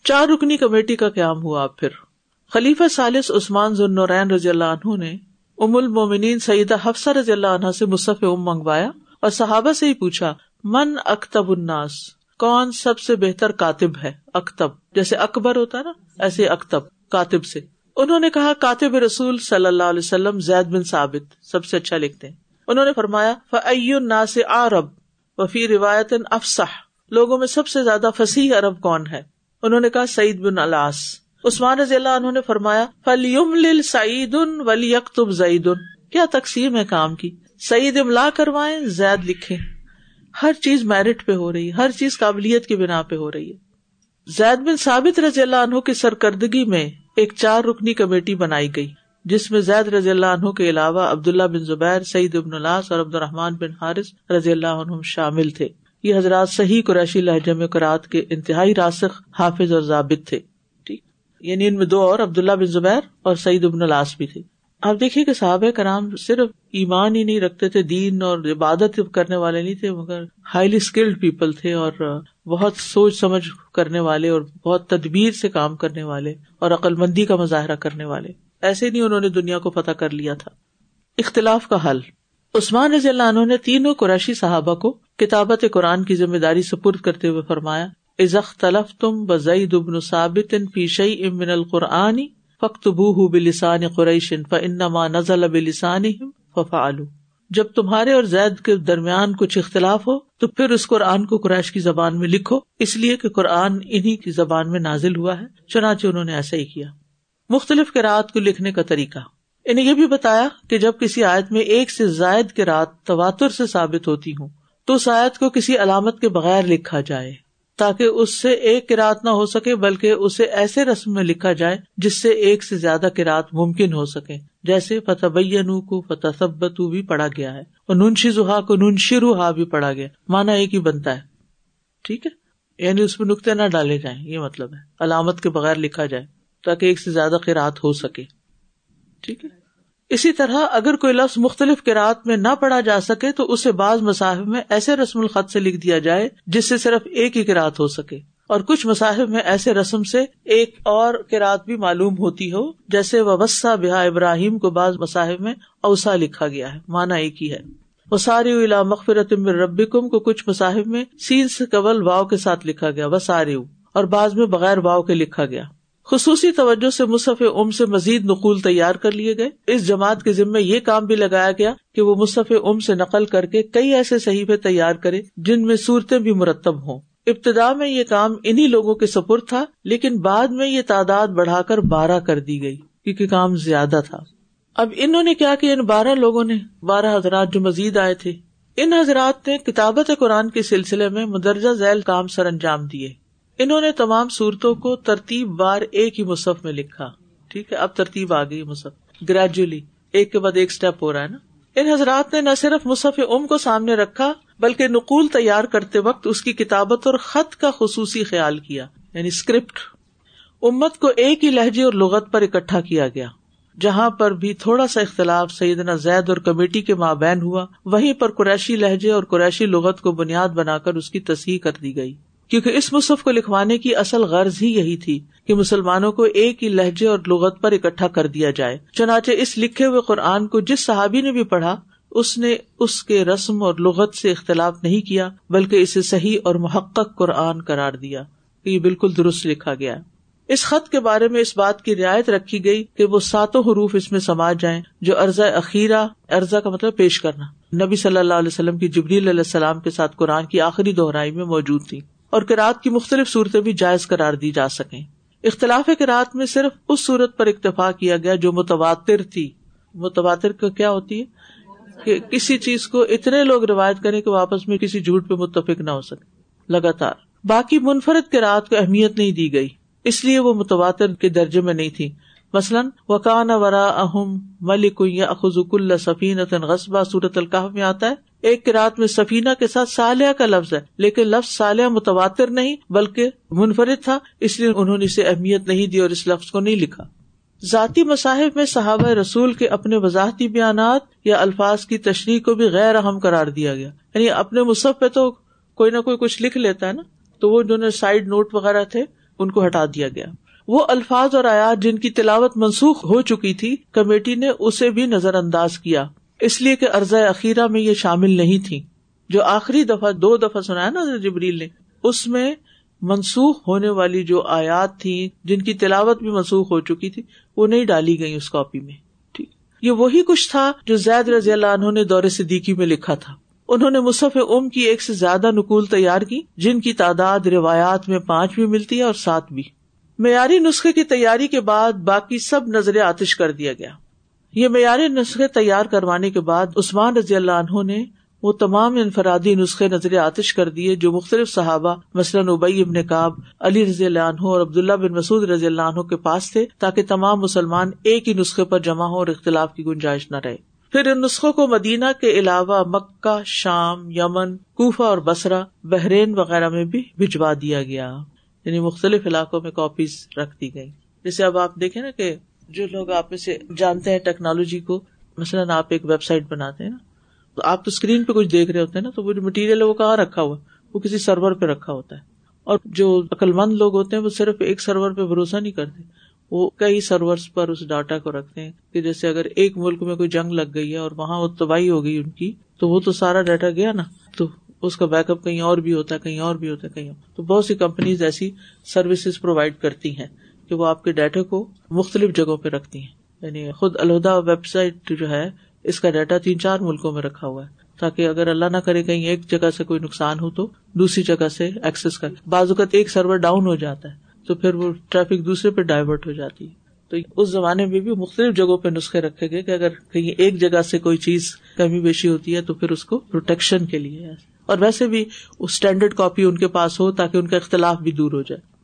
چار رکنی کمیٹی کا قیام ہوا پھر۔ خلیفہ سالس عثمان ذنورین رضی اللہ عنہ نے ام المومنین سعیدہ حفصہ رضی اللہ عنہ سے مصف ام منگوایا اور صحابہ سے ہی پوچھا، من اکتب الناس؟ کون سب سے بہتر کاتب ہے؟ اکتب۔ جیسے اکبر ہوتا نا، ایسے اکتب، کاتب سے۔ انہوں نے کہا، کاتب رسول صلی اللہ علیہ وسلم زید بن ثابت، سب سے اچھا لکھتے ہیں۔ انہوں نے فرمایا فعی عرب وفی روایت افسح لوگوں میں سب سے زیادہ فصیح عرب کون ہے؟ انہوں نے کہا، سعید بن الاس عثمان رضی اللہ عنہ نے فرمایا فلیم لل سعید ولی یکتب زعید کیا تقسیم ہے کام کی؟ سعید املا کروائے زید لکھے ہر چیز میرٹ پہ ہو رہی ہے، ہر چیز قابلیت کی بنا پہ ہو رہی ہے۔ زید بن ثابت رضی اللہ عنہ کی سرکردگی میں ایک چار رکنی کمیٹی بنائی گئی، جس میں زید رضی اللہ عنہ کے علاوہ عبداللہ بن زبیر، سعید ابن اللہ اور عبد الرحمان بن حارث رضی اللہ عنہ شامل تھے۔ یہ حضرات صحیح قریشی لہجے میں قرآد کے انتہائی راسخ، حافظ اور ضابط تھے۔ یعنی ان میں دو اور، عبداللہ بن زبیر اور سعید ابن الاس بھی تھے۔ آپ دیکھیے کہ صحابہ کرام صرف ایمان ہی نہیں رکھتے تھے، دین اور عبادت کرنے والے نہیں تھے، مگر ہائیلی اسکلڈ پیپل تھے اور بہت سوچ سمجھ کرنے والے اور بہت تدبیر سے کام کرنے والے اور عقل مندی کا مظاہرہ کرنے والے۔ ایسے نہیں انہوں نے دنیا کو فتح کر لیا تھا۔ اختلاف کا حل۔ عثمان رضی اللہ عنہ نے تینوں قریشی صحابہ کو کتابت قرآن کی ذمہ داری سپرد کرتے ہوئے فرمایا ازخ تلف تم بزئی دبن ثابت فیشئی امن القرآنی فخت بو بلسان قریشن فنما نزل بلسان فعلو جب تمہارے اور زید کے درمیان کچھ اختلاف ہو، تو پھر اس قرآن کو قریش کی زبان میں لکھو۔ اس لیے کہ قرآن انہیں کی زبان میں نازل ہوا ہے، چنانچہ انہوں نے ایسا ہی کیا۔ مختلف کراط کو لکھنے کا طریقہ۔ انہیں یہ بھی بتایا کہ جب کسی آیت میں ایک سے زائد کے رات تواتر سے ثابت ہوتی ہوں، تو اس آیت کو کسی علامت کے بغیر لکھا جائے۔ تاکہ اس سے ایک کراط نہ ہو سکے، بلکہ اسے ایسے رسم میں لکھا جائے جس سے ایک سے زیادہ کراط ممکن ہو سکے۔ جیسے فتح بینو کو فتح سبتو بھی پڑھا گیا ہے، اور ننشی زحا کو ننشی روحا بھی پڑھا گیا۔ مانا ایک ہی بنتا ہے۔ ٹھیک ہے؟ یعنی اس میں نقطے نہ ڈالے جائیں، یہ مطلب ہے۔ علامت کے بغیر لکھا جائے تاکہ ایک سے زیادہ قرآت ہو سکے۔ ٹھیک ہے؟ اسی طرح اگر کوئی لفظ مختلف قرآت میں نہ پڑھا جا سکے تو اسے بعض مصاحب میں ایسے رسم الخط سے لکھ دیا جائے جس سے صرف ایک ہی قرآت ہو سکے۔ اور کچھ مصاحب میں ایسے رسم سے ایک اور قرآت بھی معلوم ہوتی ہو، جیسے وبسا بحا ابراہیم کو بعض مصاحب میں اوسا لکھا گیا ہے مانا ایک ہی ہے۔ وہ ساری مغفرت ربی کم کو کچھ مصاحب میں سین سے قبل واؤ کے ساتھ لکھا گیا وہ ساری اور بعض میں بغیر واؤ کے لکھا گیا۔ خصوصی توجہ سے مصحف ام سے مزید نقول تیار کر لیے گئے۔ اس جماعت کے ذمے یہ کام بھی لگایا گیا کہ وہ مصحف ام سے نقل کر کے کئی ایسے صحیفے تیار کرے جن میں صورتیں بھی مرتب ہوں۔ ابتدا میں یہ کام انہیں لوگوں کے سپر تھا، لیکن بعد میں یہ تعداد بڑھا کر بارہ کر دی گئی کیونکہ کام زیادہ تھا۔ اب انہوں نے کیا کہ ان بارہ لوگوں نے بارہ حضرات جو مزید آئے تھے، ان حضرات نے کتابت قرآن کے سلسلے میں مدرجہ ذیل کام سر انجام دیے۔ انہوں نے تمام صورتوں کو ترتیب بار ایک ہی مصحف میں لکھا۔ ٹھیک ہے، اب ترتیب آ گئی مصحف۔ گریجولی ایک کے بعد ایک اسٹیپ ہو رہا ہے نا۔ ان حضرات نے نہ صرف مصحف ام کو سامنے رکھا، بلکہ نقول تیار کرتے وقت اس کی کتابت اور خط کا خصوصی خیال کیا۔ یعنی اسکرپٹ امت کو ایک ہی لہجے اور لغت پر اکٹھا کیا گیا۔ جہاں پر بھی تھوڑا سا اختلاف سیدنا زید اور کمیٹی کے مابین ہوا، وہیں پر قریشی لہجے اور قریشی لغت کو بنیاد بنا کر اس کی تصحیح کر دی گئی۔ کیونکہ اس مصحف کو لکھوانے کی اصل غرض ہی یہی تھی کہ مسلمانوں کو ایک ہی لہجے اور لغت پر اکٹھا کر دیا جائے۔ چنانچہ اس لکھے ہوئے قرآن کو جس صحابی نے بھی پڑھا، اس نے اس کے رسم اور لغت سے اختلاف نہیں کیا، بلکہ اسے صحیح اور محقق قرآن قرار دیا کہ یہ بالکل درست لکھا گیا۔ اس خط کے بارے میں اس بات کی رعایت رکھی گئی کہ وہ ساتوں حروف اس میں سماج جائیں، جو ارضا اخیرا ارضا کا مطلب پیش کرنا۔ نبی صلی اللہ علیہ وسلم کی جبریل علیہ السلام کے ساتھ قرآن کی آخری دہرائی میں موجود تھی اور کراط کی مختلف صورتیں بھی جائز قرار دی جا سکیں۔ اختلاف کراط میں صرف اس صورت پر اکتفا کیا گیا جو متواتر تھی۔ متواتر کا کیا ہوتی ہے؟ کہ کسی چیز کو اتنے لوگ روایت کریں کہ واپس میں کسی جھوٹ پہ متفق نہ ہو سکے۔ لگاتار۔ باقی منفرد کراط کو اہمیت نہیں دی گئی۔ اس لیے وہ متواتر کے درجے میں نہیں تھی۔ مثلاً وکان ورا اہم ملک اخذک اللہ سفین غصبہ صورت القاف میں آتا ہے۔ ایک رات میں سفینہ کے ساتھ سالیہ کا لفظ ہے، لیکن لفظ سالیہ متواتر نہیں، بلکہ منفرد تھا، اس لیے انہوں نے اسے اہمیت نہیں دی اور اس لفظ کو نہیں لکھا۔ ذاتی مصاحب میں صحابہ رسول کے اپنے وضاحتی بیانات یا الفاظ کی تشریح کو بھی غیر اہم قرار دیا گیا۔ یعنی اپنے مصحف پہ تو کوئی نہ کوئی کچھ لکھ لیتا ہے نا، تو وہ جو سائڈ نوٹ وغیرہ تھے، ان کو ہٹا دیا گیا۔ وہ الفاظ اور آیات جن کی تلاوت منسوخ ہو چکی تھی، کمیٹی نے اسے بھی نظر انداز کیا۔ اس لیے کہ ارض اخیرہ میں یہ شامل نہیں تھی۔ جو آخری دفعہ، دو دفعہ سنا نا جبریل نے، اس میں منسوخ ہونے والی جو آیات تھی جن کی تلاوت بھی منسوخ ہو چکی تھی، وہ نہیں ڈالی گئی اس کاپی میں۔ ٹھیک۔ یہ وہی کچھ تھا جو زید رضی اللہ عنہ نے دور صدیقی میں لکھا تھا۔ انہوں نے مصحف ام کی ایک سے زیادہ نقول تیار کی، جن کی تعداد روایات میں پانچ بھی ملتی ہے اور سات بھی۔ معیاری نسخے کی تیاری کے بعد باقی سب نظر آتش کر دیا گیا۔ یہ معیاری نسخے تیار کروانے کے بعد عثمان رضی اللہ عنہ نے وہ تمام انفرادی نسخے نظر آتش کر دیے جو مختلف صحابہ، مثلاً ابئی ابن کاب علی رضی اللہ عنہ اور عبداللہ بن مسعود رضی اللہ عنہ کے پاس تھے تاکہ تمام مسلمان ایک ہی نسخے پر جمع ہو اور اختلاف کی گنجائش نہ رہے۔ پھر ان نسخوں کو مدینہ کے علاوہ مکہ، شام، یمن، کوفہ اور بسرا بحرین وغیرہ میں بھی بھجوا دیا گیا۔ یعنی مختلف علاقوں میں کاپیز رکھ دی گئی جیسے اب آپ دیکھیں نا کہ جو لوگ آپ میں سے جانتے ہیں ٹیکنالوجی کو، مثلاً آپ ایک ویب سائٹ بناتے ہیں نا، تو آپ تو اسکرین پہ کچھ دیکھ رہے ہوتے ہیں نا، تو وہ جو مٹیریل ہے وہ کہاں رکھا ہوا وہ کسی سرور پہ رکھا ہوتا ہے۔ اور جو عقل مند لوگ ہوتے ہیں وہ صرف ایک سرور پہ بھروسہ نہیں کرتے۔ وہ کئی سرور پر اس ڈاٹا کو رکھتے ہیں کہ جیسے اگر ایک ملک میں کوئی جنگ لگ گئی ہے اور وہاں وہ تباہی ہو گئی ان کی، تو وہ تو سارا ڈاٹا گیا نا۔ تو اس کا بیک اپ کہیں اور بھی ہوتا ہے، کہیں اور بھی ہوتا ہے، کہیں اور۔ تو بہت سی کمپنیز ایسی سروسز پرووائڈ کرتی ہیں کہ وہ آپ کے ڈیٹا کو مختلف جگہوں پہ رکھتی ہیں۔ یعنی خود الہدا ویب سائٹ جو ہے، اس کا ڈیٹا تین چار ملکوں میں رکھا ہوا ہے، تاکہ اگر اللہ نہ کرے کہیں ایک جگہ سے کوئی نقصان ہو تو دوسری جگہ سے ایکسس کر۔ بعض اوقات ایک سرور ڈاؤن ہو جاتا ہے، تو پھر وہ ٹریفک دوسرے پہ ڈائیورٹ ہو جاتی ہے۔ تو اس زمانے میں بھی مختلف جگہوں پہ نسخے رکھے گئے کہ اگر کہیں ایک جگہ سے کوئی چیز کمی بیشی ہوتی ہے تو پھر اس کو پروٹیکشن کے لیے۔ اور ویسے بھی اسٹینڈرڈ کاپی ان کے پاس ہو تاکہ ان کا اختلاف بھی دور ہو جائے۔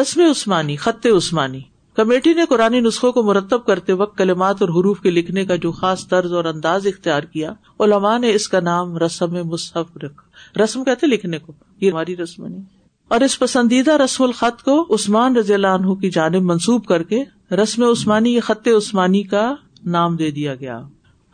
رسم عثمانی، خط عثمانی۔ کمیٹی نے قرآن نسخوں کو مرتب کرتے وقت کلمات اور حروف کے لکھنے کا جو خاص طرز اور انداز اختیار کیا، علماء نے اس کا نام رسم مصحف رکھا۔ رسم کہتے لکھنے کو، یہ ہماری رسم نہیں۔ اور اس پسندیدہ رسم الخط کو عثمان رضی اللہ عنہ کی جانب منسوب کر کے رسم عثمانی یا خط عثمانی کا نام دے دیا گیا۔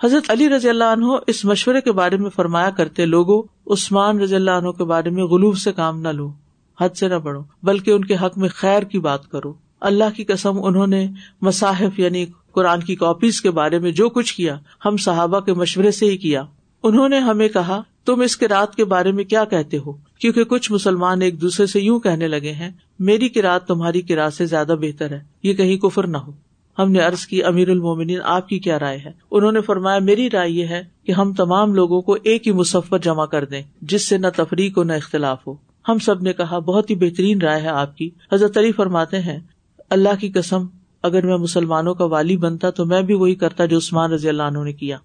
حضرت علی رضی اللہ عنہ اس مشورے کے بارے میں فرمایا کرتے لوگوں، عثمان رضی اللہ عنہ کے بارے میں غلوف سے کام نہ لو، حد سے نہ بڑھو، بلکہ ان کے حق میں خیر کی بات کرو۔ اللہ کی قسم، انہوں نے مصاحف یعنی قرآن کی کاپیز کے بارے میں جو کچھ کیا، ہم صحابہ کے مشورے سے ہی کیا۔ انہوں نے ہمیں کہا، تم اس کے رات کے بارے میں کیا کہتے ہو؟ کیونکہ کچھ مسلمان ایک دوسرے سے یوں کہنے لگے ہیں، میری کراط تمہاری کراط سے زیادہ بہتر ہے، یہ کہیں کفر نہ ہو۔ ہم نے ارض کی، امیر المومنین، آپ کی کیا رائے ہے؟ انہوں نے فرمایا، میری رائے یہ ہے کہ ہم تمام لوگوں کو ایک ہی مسفر جمع کر دیں، جس سے نہ تفریق ہو نہ اختلاف ہو۔ ہم سب نے کہا، بہت ہی بہترین رائے ہے آپ کی۔ حضرت علی فرماتے ہیں، اللہ کی قسم، اگر میں مسلمانوں کا والی بنتا تو میں بھی وہی کرتا جو عثمان رضی اللہ عنہ نے کیا۔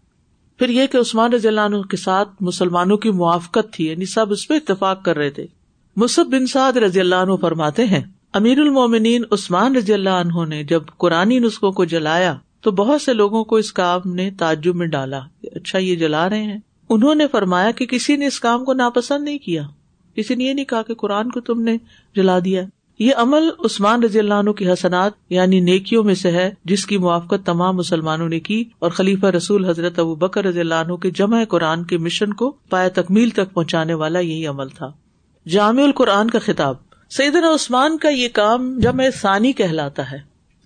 پھر یہ کہ عثمان رضی اللہ عنہ کے ساتھ مسلمانوں کی موافقت تھی یعنی سب اس پہ اتفاق کر رہے تھے۔ مصب بن سعد رضی اللہ عنہ فرماتے ہیں امیر المومنین عثمان رضی اللہ عنہ نے جب قرآن نسخوں کو جلایا تو بہت سے لوگوں کو اس کام نے تعجب میں ڈالا اچھا یہ جلا رہے ہیں۔ انہوں نے فرمایا کہ کسی نے اس کام کو ناپسند نہیں کیا۔ کسی نے یہ نہیں کہا کہ قرآن کو تم نے جلا دیا۔ یہ عمل عثمان رضی اللہ عنہ کی حسنات یعنی نیکیوں میں سے ہے جس کی موافقت تمام مسلمانوں نے کی اور خلیفہ رسول حضرت ابو بکر رضی اللہ عنہ کے جمع قرآن کے مشن کو پایا تکمیل تک پہنچانے والا یہی عمل تھا۔ جامع القرآن کا خطاب۔ سیدنا عثمان کا یہ کام جمع ثانی کہلاتا ہے،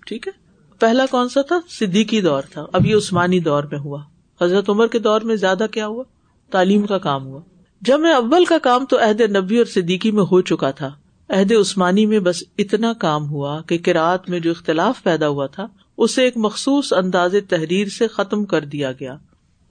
ٹھیک ہے؟ پہلا کون سا تھا؟ صدیقی دور تھا۔ اب یہ عثمانی دور میں ہوا۔ حضرت عمر کے دور میں زیادہ کیا ہوا؟ تعلیم کا کام ہوا۔ جمع اول کا کام تو عہد نبی اور صدیقی میں ہو چکا تھا۔ عہد عثمانی میں بس اتنا کام ہوا کہ کراط میں جو اختلاف پیدا ہوا تھا، اسے ایک مخصوص انداز تحریر سے ختم کر دیا گیا۔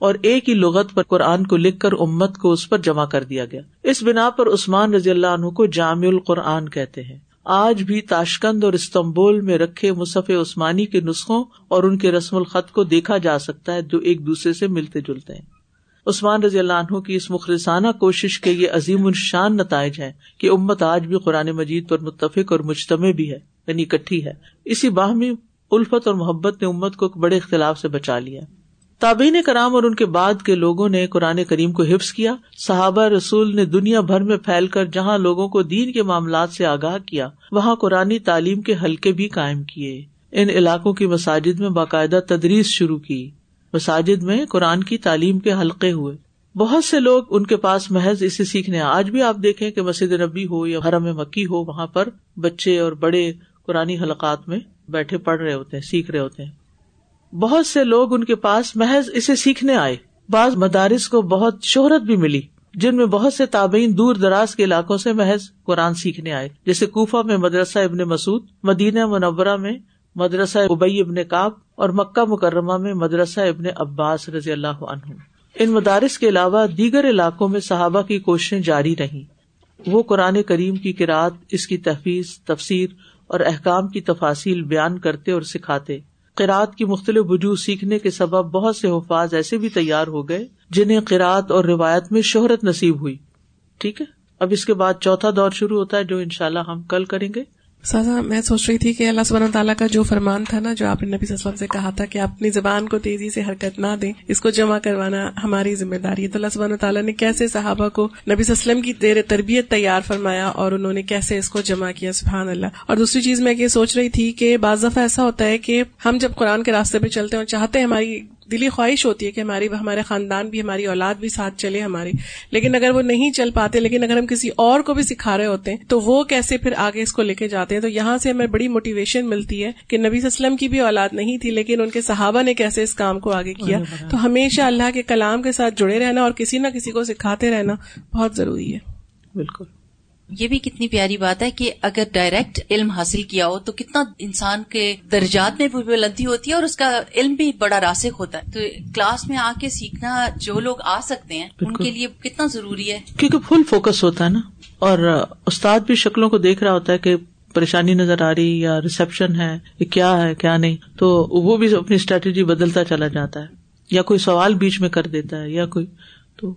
اور ایک ہی لغت پر قرآن کو لکھ کر امت کو اس پر جمع کر دیا گیا۔ اس بنا پر عثمان رضی اللہ عنہ کو جامع القرآن کہتے ہیں۔ آج بھی تاشکند اور استمبول میں رکھے مصف عثمانی کے نسخوں اور ان کے رسم الخط کو دیکھا جا سکتا ہے جو ایک دوسرے سے ملتے جلتے ہیں۔ عثمان رضی اللہ عنہ کی اس مخلصانہ کوشش کے یہ عظیم الشان نتائج ہے کہ امت آج بھی قرآن مجید پر متفق اور مجتمع بھی ہے یعنی اکٹھی ہے۔ اسی باہمی الفت اور محبت نے امت کو بڑے اختلاف سے بچا لیا تابین کرام اور ان کے بعد کے لوگوں نے قرآن کریم کو حفظ کیا۔ صحابہ رسول نے دنیا بھر میں پھیل کر جہاں لوگوں کو دین کے معاملات سے آگاہ کیا، وہاں قرآن تعلیم کے حلقے بھی قائم کیے۔ ان علاقوں کی مساجد میں باقاعدہ تدریس شروع کی۔ مساجد میں قرآن کی تعلیم کے حلقے ہوئے۔ بہت سے لوگ ان کے پاس محض اسے سیکھنے آج بھی آپ دیکھیں کہ مسجد نبی ہو یا حرم مکی ہو، وہاں پر بچے اور بڑے قرآن حلقات میں بیٹھے پڑھ رہے ہوتے ہیں، سیکھ رہے ہوتے ہیں۔ بہت سے لوگ ان کے پاس محض اسے سیکھنے آئے۔ بعض مدارس کو بہت شہرت بھی ملی، جن میں بہت سے تابعین دور دراز کے علاقوں سے محض قرآن سیکھنے آئے۔ جیسے کوفہ میں مدرسہ ابن مسعود، مدینہ منورہ میں مدرسہ ابئی ابن کاب اور مکہ مکرمہ میں مدرسہ ابن عباس رضی اللہ عنہ۔ ان مدارس کے علاوہ دیگر علاقوں میں صحابہ کی کوششیں جاری رہی وہ قرآن کریم کی کراط اس کی تحفیظ، تفسیر اور احکام کی تفاصیل بیان کرتے اور سکھاتے۔ قرآد کی مختلف وجوہ سیکھنے کے سبب بہت سے حفاظ ایسے بھی تیار ہو گئے جنہیں قرآد اور روایت میں شہرت نصیب ہوئی۔ ٹھیک ہے؟ اب اس کے بعد چوتھا دور شروع ہوتا ہے جو ان شاء اللہ ہم کل کریں گے۔ سازا، میں سوچ رہی تھی کہ اللہ سب تعالیٰ کا جو فرمان تھا نا، جو آپ نے نبی وسلم سے کہا تھا کہ اپنی زبان کو تیزی سے حرکت نہ دیں، اس کو جمع کروانا ہماری ذمہ داری ہے۔ تو اللہ سب تعالیٰ نے کیسے صحابہ کو نبی وسلم کی دیر تربیت تیار فرمایا اور انہوں نے کیسے اس کو جمع کیا؟ سبحان اللہ۔ اور دوسری چیز میں یہ سوچ رہی تھی کہ بعض دفعہ ایسا ہوتا ہے کہ ہم جب قرآن کے راستے پہ چلتے ہیں اور چاہتے ہیں ہماری دلی خواہش ہوتی ہے کہ ہماری ہمارے خاندان بھی ہماری اولاد بھی ساتھ چلے ہماری۔ لیکن اگر وہ نہیں چل پاتے لیکن اگر ہم کسی اور کو بھی سکھا رہے ہوتے ہیں تو وہ کیسے پھر آگے اس کو لے کے جاتے ہیں؟ تو یہاں سے ہمیں بڑی موٹیویشن ملتی ہے کہ نبی اسلم کی بھی اولاد نہیں تھی لیکن ان کے صحابہ نے کیسے اس کام کو آگے کیا۔ تو ہمیشہ اللہ کے کلام کے ساتھ جڑے رہنا اور کسی نہ کسی کو سکھاتے رہنا بہت ضروری ہے۔ بالکل۔ یہ بھی کتنی پیاری بات ہے کہ اگر ڈائریکٹ علم حاصل کیا ہو تو کتنا انسان کے درجات میں بھی بلندی ہوتی ہے اور اس کا علم بھی بڑا راسک ہوتا ہے۔ تو کلاس میں آ کے سیکھنا جو لوگ آ سکتے ہیں ان کے لیے کتنا ضروری ہے۔ کیونکہ فل فوکس ہوتا ہے نا۔ اور استاد بھی شکلوں کو دیکھ رہا ہوتا ہے کہ پریشانی نظر آ رہی یا ریسپشن ہے کیا ہے کیا نہیں۔ تو وہ بھی اپنی اسٹریٹجی بدلتا چلا جاتا ہے۔ یا کوئی سوال بیچ میں کر دیتا ہے یا کوئی۔ تو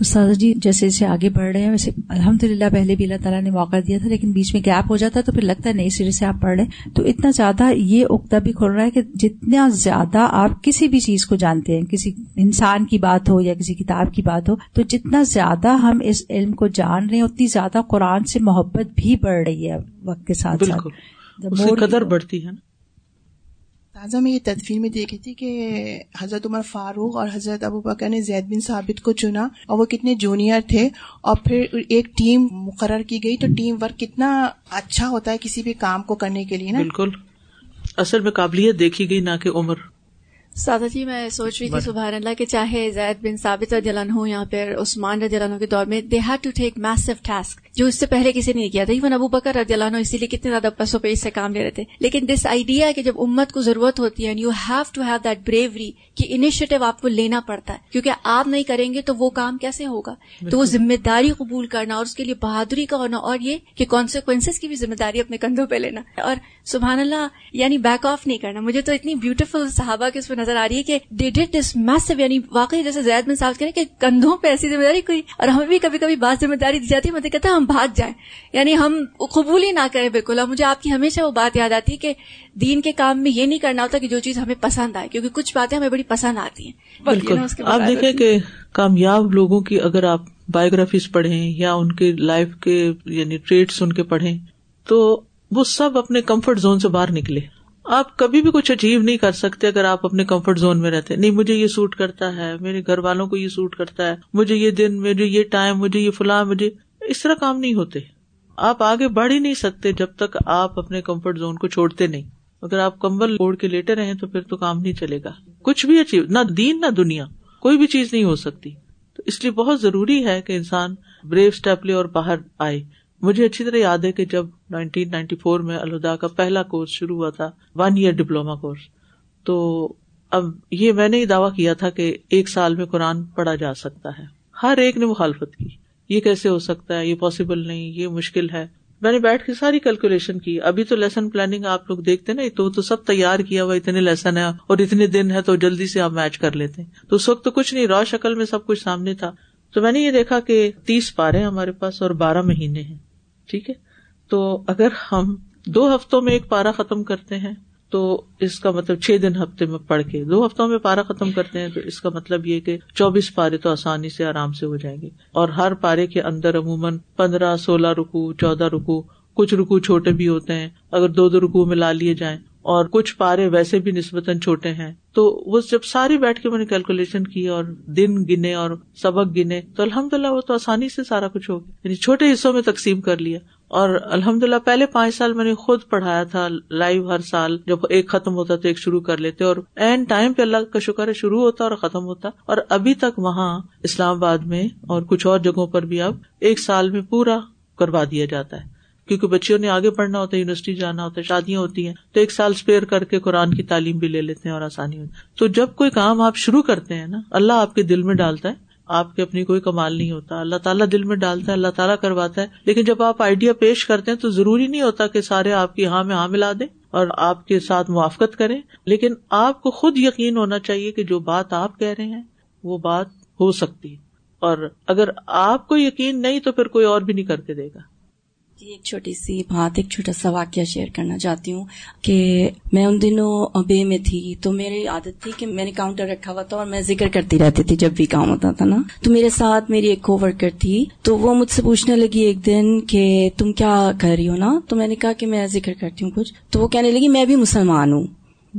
استاد جی جیسے جیسے آگے بڑھ رہے ہیں، ویسے الحمد للہ پہلے بھی اللہ تعالیٰ نے موقع دیا تھا، لیکن بیچ میں گیپ ہو جاتا ہے تو پھر لگتا ہے نئی سرے سے آپ پڑھ رہے ہیں۔ تو اتنا زیادہ یہ اکتا بھی کھل رہا ہے کہ جتنا زیادہ آپ کسی بھی چیز کو جانتے ہیں، کسی انسان کی بات ہو یا کسی کتاب کی بات ہو، تو جتنا زیادہ ہم اس علم کو جان رہے ہیں، اتنی زیادہ قرآن سے محبت بھی بڑھ رہی ہے وقت کے ساتھ ساتھ۔ قدر بڑھتی ہے نا۔ تازہ میں یہ تدفین میں دیکھی تھی کہ حضرت عمر فاروق اور حضرت ابو بکر نے زید بن ثابت کو چنا اور وہ کتنے جونیئر تھے اور پھر ایک ٹیم مقرر کی گئی تو ٹیم ورک کتنا اچھا ہوتا ہے کسی بھی کام کو کرنے کے لیے نا؟ بالکل۔ اصل میں قابلیت دیکھی گئی نہ کہ عمر۔ سادہ جی میں سوچ رہی تھی سبحان اللہ کہ چاہے زید بن ثابت جلن ہو یا پھر عثمان رضی کے دور میں they had to take massive task جو اس سے پہلے کسی نے نہیں کیا تھا ایون ابو بکر رضی اللہ عنہ اسی لیے کتنے زیادہ پسو پیش سے کام لے رہے تھے۔ لیکن دس آئیڈیا کہ جب امت کو ضرورت ہوتی ہے you have to have that bravery کہ انیشیٹو آپ کو لینا پڑتا ہے کیونکہ آپ نہیں کریں گے تو وہ کام کیسے ہوگا؟ تو وہ ذمہ داری قبول کرنا اور اس کے لیے بہادری کا ہونا اور یہ کہ کانسیکوینس کی بھی ذمہ داری اپنے کندھوں پہ لینا۔ اور سبحان اللہ یعنی بیک آف نہیں کرنا۔ مجھے تو اتنی بیوٹیفل صحابہ کی اس پہ نظر آ رہی ہے کہ ڈی ڈیڈ دس میسو یعنی واقعی جیسے زید میں صاف کریں کہ کندھوں پہ ایسی ذمہ داری کوئی اور ہمیں بھی کبھی کبھی بات ذمہ داری دی جاتی ہے۔ مجھے کہتا ہے ہم بھاگ جائیں۔ یعنی ہم قبول ہی نہ کریں بالکل۔ اور مجھے آپ کی ہمیشہ وہ بات یاد آتی ہے کہ دین کے کام میں یہ نہیں کرنا ہوتا کہ جو چیز ہمیں پسند آئے کیونکہ کچھ باتیں ہمیں بڑی پسند آتی ہیں۔ بالکل۔ آپ دیکھیں کہ کامیاب لوگوں کی اگر آپ بایوگرافیز پڑھیں یا ان کے لائف کے یعنی ٹریٹس ان کے پڑھیں تو وہ سب اپنے کمفرٹ زون سے باہر نکلے۔ آپ کبھی بھی کچھ اچیو نہیں کر سکتے اگر آپ اپنے کمفرٹ زون میں رہتے۔ نہیں مجھے یہ سوٹ کرتا ہے میرے گھر والوں کو یہ سوٹ کرتا ہے مجھے یہ دن مجھے یہ ٹائم مجھے یہ فلاں مجھے اس طرح کام نہیں ہوتے۔ آپ آگے بڑھ ہی نہیں سکتے جب تک آپ اپنے کمفرٹ زون کو چھوڑتے نہیں۔ اگر آپ کمبل اوڑھ کے لیٹے رہے تو پھر تو کام نہیں چلے گا۔ کچھ بھی اچیو نہ دین، نہ دنیا۔ کوئی بھی چیز نہیں ہو سکتی۔ تو اس لیے بہت ضروری ہے کہ انسان بریو اسٹیپ لے اور باہر آئے۔ مجھے اچھی طرح یاد ہے کہ جب نائنٹین نائنٹی فور میں الدا کا پہلا کورس شروع ہوا تھا ون ایئر ڈپلوما کورس تو اب یہ میں نے دعویٰ کیا تھا کہ ایک سال میں قرآن پڑھا جا سکتا ہے۔ ہر ایک نے مخالفت کی۔ یہ کیسے ہو سکتا ہے؟ یہ پاسبل نہیں، یہ مشکل ہے۔ میں نے بیٹھ کے ساری کیلکولیشن کی۔ ابھی تو لیسن پلاننگ آپ لوگ دیکھتے نا، تو تو سب تیار کیا ہوا، اتنے لیسن ہے اور اتنے دن ہے تو جلدی سے آپ میچ کر لیتے ہیں۔ تو اس وقت تو کچھ نہیں رو شکل میں سب کچھ سامنے تھا۔ تو میں نے یہ دیکھا کہ تیس پارے ہمارے پاس اور بارہ مہینے ہیں۔ ٹھیک ہے؟ تو اگر ہم دو ہفتوں میں ایک پارا ختم کرتے ہیں تو اس کا مطلب چھ دن ہفتے میں پڑھ کے، دو ہفتوں میں پارا ختم کرتے ہیں تو اس کا مطلب یہ کہ چوبیس پارے تو آسانی سے آرام سے ہو جائیں گے۔ اور ہر پارے کے اندر عموماً پندرہ، سولہ رکو چودہ رکو کچھ رکو چھوٹے بھی ہوتے ہیں۔ اگر دو دو رکو میں لا لیے جائیں اور کچھ پارے ویسے بھی نسبتاً چھوٹے ہیں، تو وہ جب ساری بیٹھ کے میں نے کیلکولیشن کی اور دن گنے اور سبق گنے، تو الحمد للہ وہ تو آسانی سے سارا کچھ ہو گیا۔ یعنی چھوٹے حصوں میں تقسیم کر لیا۔ اور الحمد للہ پہلے پانچ سال میں نے خود پڑھایا تھا لائیو ہر سال، جب ایک ختم ہوتا تو ایک شروع کر لیتے اور این ٹائم پہ اللہ کا شکر ہے شروع ہوتا اور ختم ہوتا اور ابھی تک وہاں اسلام آباد میں اور کچھ اور جگہوں پر بھی اب ایک سال میں پورا کروا دیا جاتا ہے۔ کیونکہ بچیوں نے آگے پڑھنا ہوتا ہے، یونیورسٹی جانا ہوتا ہے، شادیاں ہوتی ہیں، تو ایک سال اسپیئر کر کے قرآن کی تعلیم بھی لے لیتے ہیں اور آسانی ہوتی ہے۔ تو جب کوئی کام آپ شروع کرتے ہیں نا، اللہ آپ کے دل میں ڈالتا ہے آپ کے اپنی کوئی کمال نہیں ہوتا۔ اللہ تعالیٰ دل میں ڈالتا ہے، اللہ تعالیٰ کرواتا ہے۔ لیکن جب آپ آئیڈیا پیش کرتے ہیں تو ضروری نہیں ہوتا کہ سارے آپ کی ہاں میں ہاں ملا دیں اور آپ کے ساتھ موافقت کریں۔ لیکن آپ کو خود یقین ہونا چاہیے کہ جو بات آپ کہہ رہے ہیں، وہ بات ہو سکتی اور اگر آپ کو یقین نہیں تو پھر کوئی اور بھی نہیں کر کے دے گا۔ جی ایک چھوٹی سی بات، ایک چھوٹا سا واقعہ شیئر کرنا چاہتی ہوں کہ میں ان دنوں بے میں تھی تو میری عادت تھی کہ میں نے کاؤنٹر رکھا ہوا تھا اور میں ذکر کرتی رہتی تھی جب بھی کام ہوتا تھا نا۔ تو میرے ساتھ میری ایک کو ورکر تھی تو وہ مجھ سے پوچھنے لگی ایک دن کہ تم کیا کر رہی ہو نا؟ تو میں نے کہا کہ میں ذکر کرتی ہوں کچھ۔ تو وہ کہنے لگی میں بھی مسلمان ہوں۔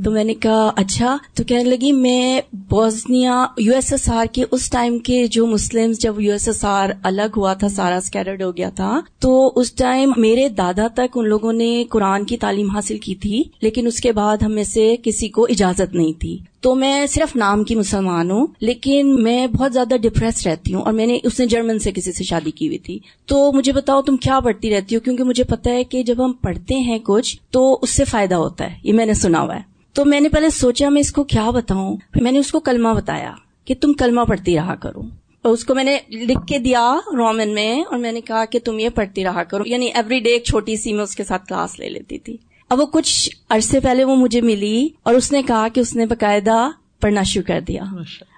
تو میں نے کہا اچھا تو کہنے لگی، میں Bosnia U S S R کے اس ٹائم کے جو مسلم جب یو ایس ایس آر الگ ہوا تھا، سارا اسکیڈرڈ ہو گیا تھا، تو اس ٹائم میرے دادا تک ان لوگوں نے قرآن کی تعلیم حاصل کی تھی، لیکن اس کے بعد ہم میں سے کسی کو اجازت نہیں تھی۔ تو میں صرف نام کی مسلمان ہوں، لیکن میں بہت زیادہ ڈپریس رہتی ہوں اور میں نے اس نے جرمن سے کسی سے شادی کی ہوئی تھی۔ تو مجھے بتاؤ، تم کیا پڑھتی رہتی ہو؟ کیونکہ مجھے پتا ہے کہ جب ہم پڑھتے ہیں کچھ، تو اس سے فائدہ ہوتا ہے، یہ میں نے سنا ہوا ہے۔ تو میں نے پہلے سوچا میں اس کو کیا بتاؤں؟ پھر میں نے اس کو کلمہ بتایا کہ تم کلمہ پڑھتی رہا کرو۔ اور اس کو میں نے لکھ کے دیا رومن میں اور میں نے کہا کہ تم یہ پڑھتی رہا کرو۔ یعنی ایوری ڈے ایک چھوٹی سی میں اس کے ساتھ کلاس لے لیتی تھی۔ اب وہ کچھ عرصے پہلے وہ مجھے ملی اور اس نے کہا کہ اس نے باقاعدہ پڑھنا شروع کر دیا۔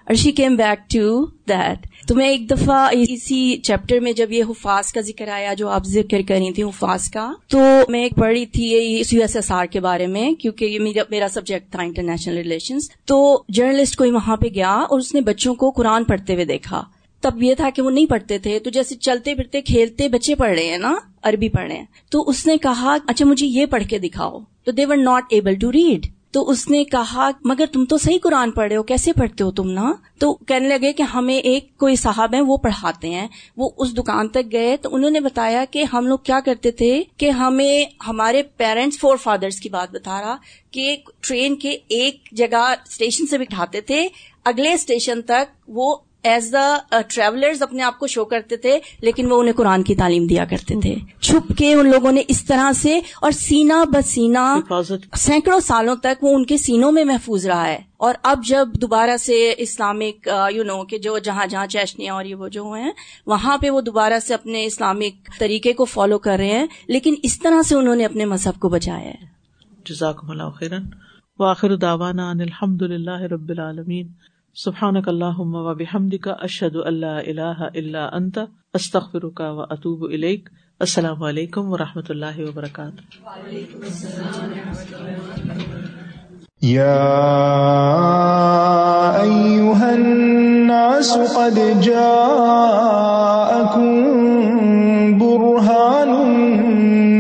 اور she came back to that تو میں ایک دفعہ اسی چیپٹر میں جب یہ حفاظ کا ذکر آیا جو آپ ذکر کر رہی تھی حفاظ کا، تو میں ایک پڑھی تھی یو ایس ایس آر کے بارے میں، کیونکہ یہ میرا- میرا سبجیکٹ تھا انٹرنیشنل ریلیشنز تو جرنلسٹ کوئی وہاں پہ گیا اور اس نے بچوں کو قرآن پڑھتے ہوئے دیکھا۔ تب یہ تھا کہ وہ نہیں پڑھتے تھے، تو جیسے چلتے پھرتے کھیلتے بچے پڑھ رہے ہیں نا، عربی پڑھ رہے ہیں۔ تو اس نے کہا اچھا مجھے یہ پڑھ کے دکھاؤ۔ تو they were not able to read تو اس نے کہا، مگر تم تو صحیح قرآن پڑھ رہے ہو، کیسے پڑھتے ہو تم نا؟ تو کہنے لگے کہ ہمیں ایک کوئی صاحب ہیں، وہ پڑھاتے ہیں، وہ اس دکان تک گئے، تو انہوں نے بتایا کہ ہم لوگ کیا کرتے تھے کہ ہمیں ہمارے پیرنٹس فور فادرس کی بات بتا رہا کہ ٹرین کے ایک جگہ اسٹیشن سے بٹھاتے تھے، اگلے اسٹیشن تک وہ ایز دا ٹریولرز اپنے آپ کو شو کرتے تھے لیکن وہ انہیں قرآن کی تعلیم دیا کرتے تھے۔ چھپ کے ان لوگوں نے اس طرح سے اور سینہ بسینہ حفاظت سینکڑوں سالوں تک وہ ان کے سینوں میں محفوظ رہا ہے۔ اور اب جب دوبارہ سے اسلامک یو نو کہ جو جہاں جہاں چیشنیاں اور یہ وہ جو ہیں وہاں پہ وہ دوبارہ سے اپنے اسلامک طریقے کو فالو کر رہے ہیں لیکن اس طرح سے انہوں نے اپنے مذہب کو بچایا ہے۔ جزاکم اللہ خیرن۔ وآخر دعوانا ان الحمد للہ رب العالمین۔ سبحانک اللہم و بحمدک، اشہد ان لا الہ الا انت، استغفرک و اتوب الیک۔ السلام علیکم و رحمۃ اللہ وبرکاتہ۔ يا أيها الناس قد جاءكم برهان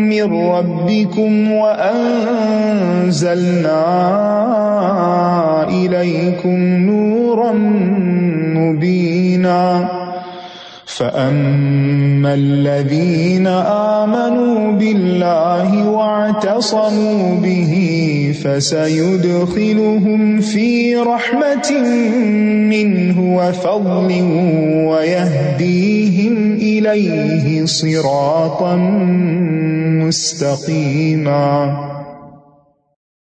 من ربكم وأنزلنا مبينا فأما الذين آمنوا بالله واعتصموا به فسيدخلهم في رحمة منه وفضل ويهديهم إليه صراطا مستقيما.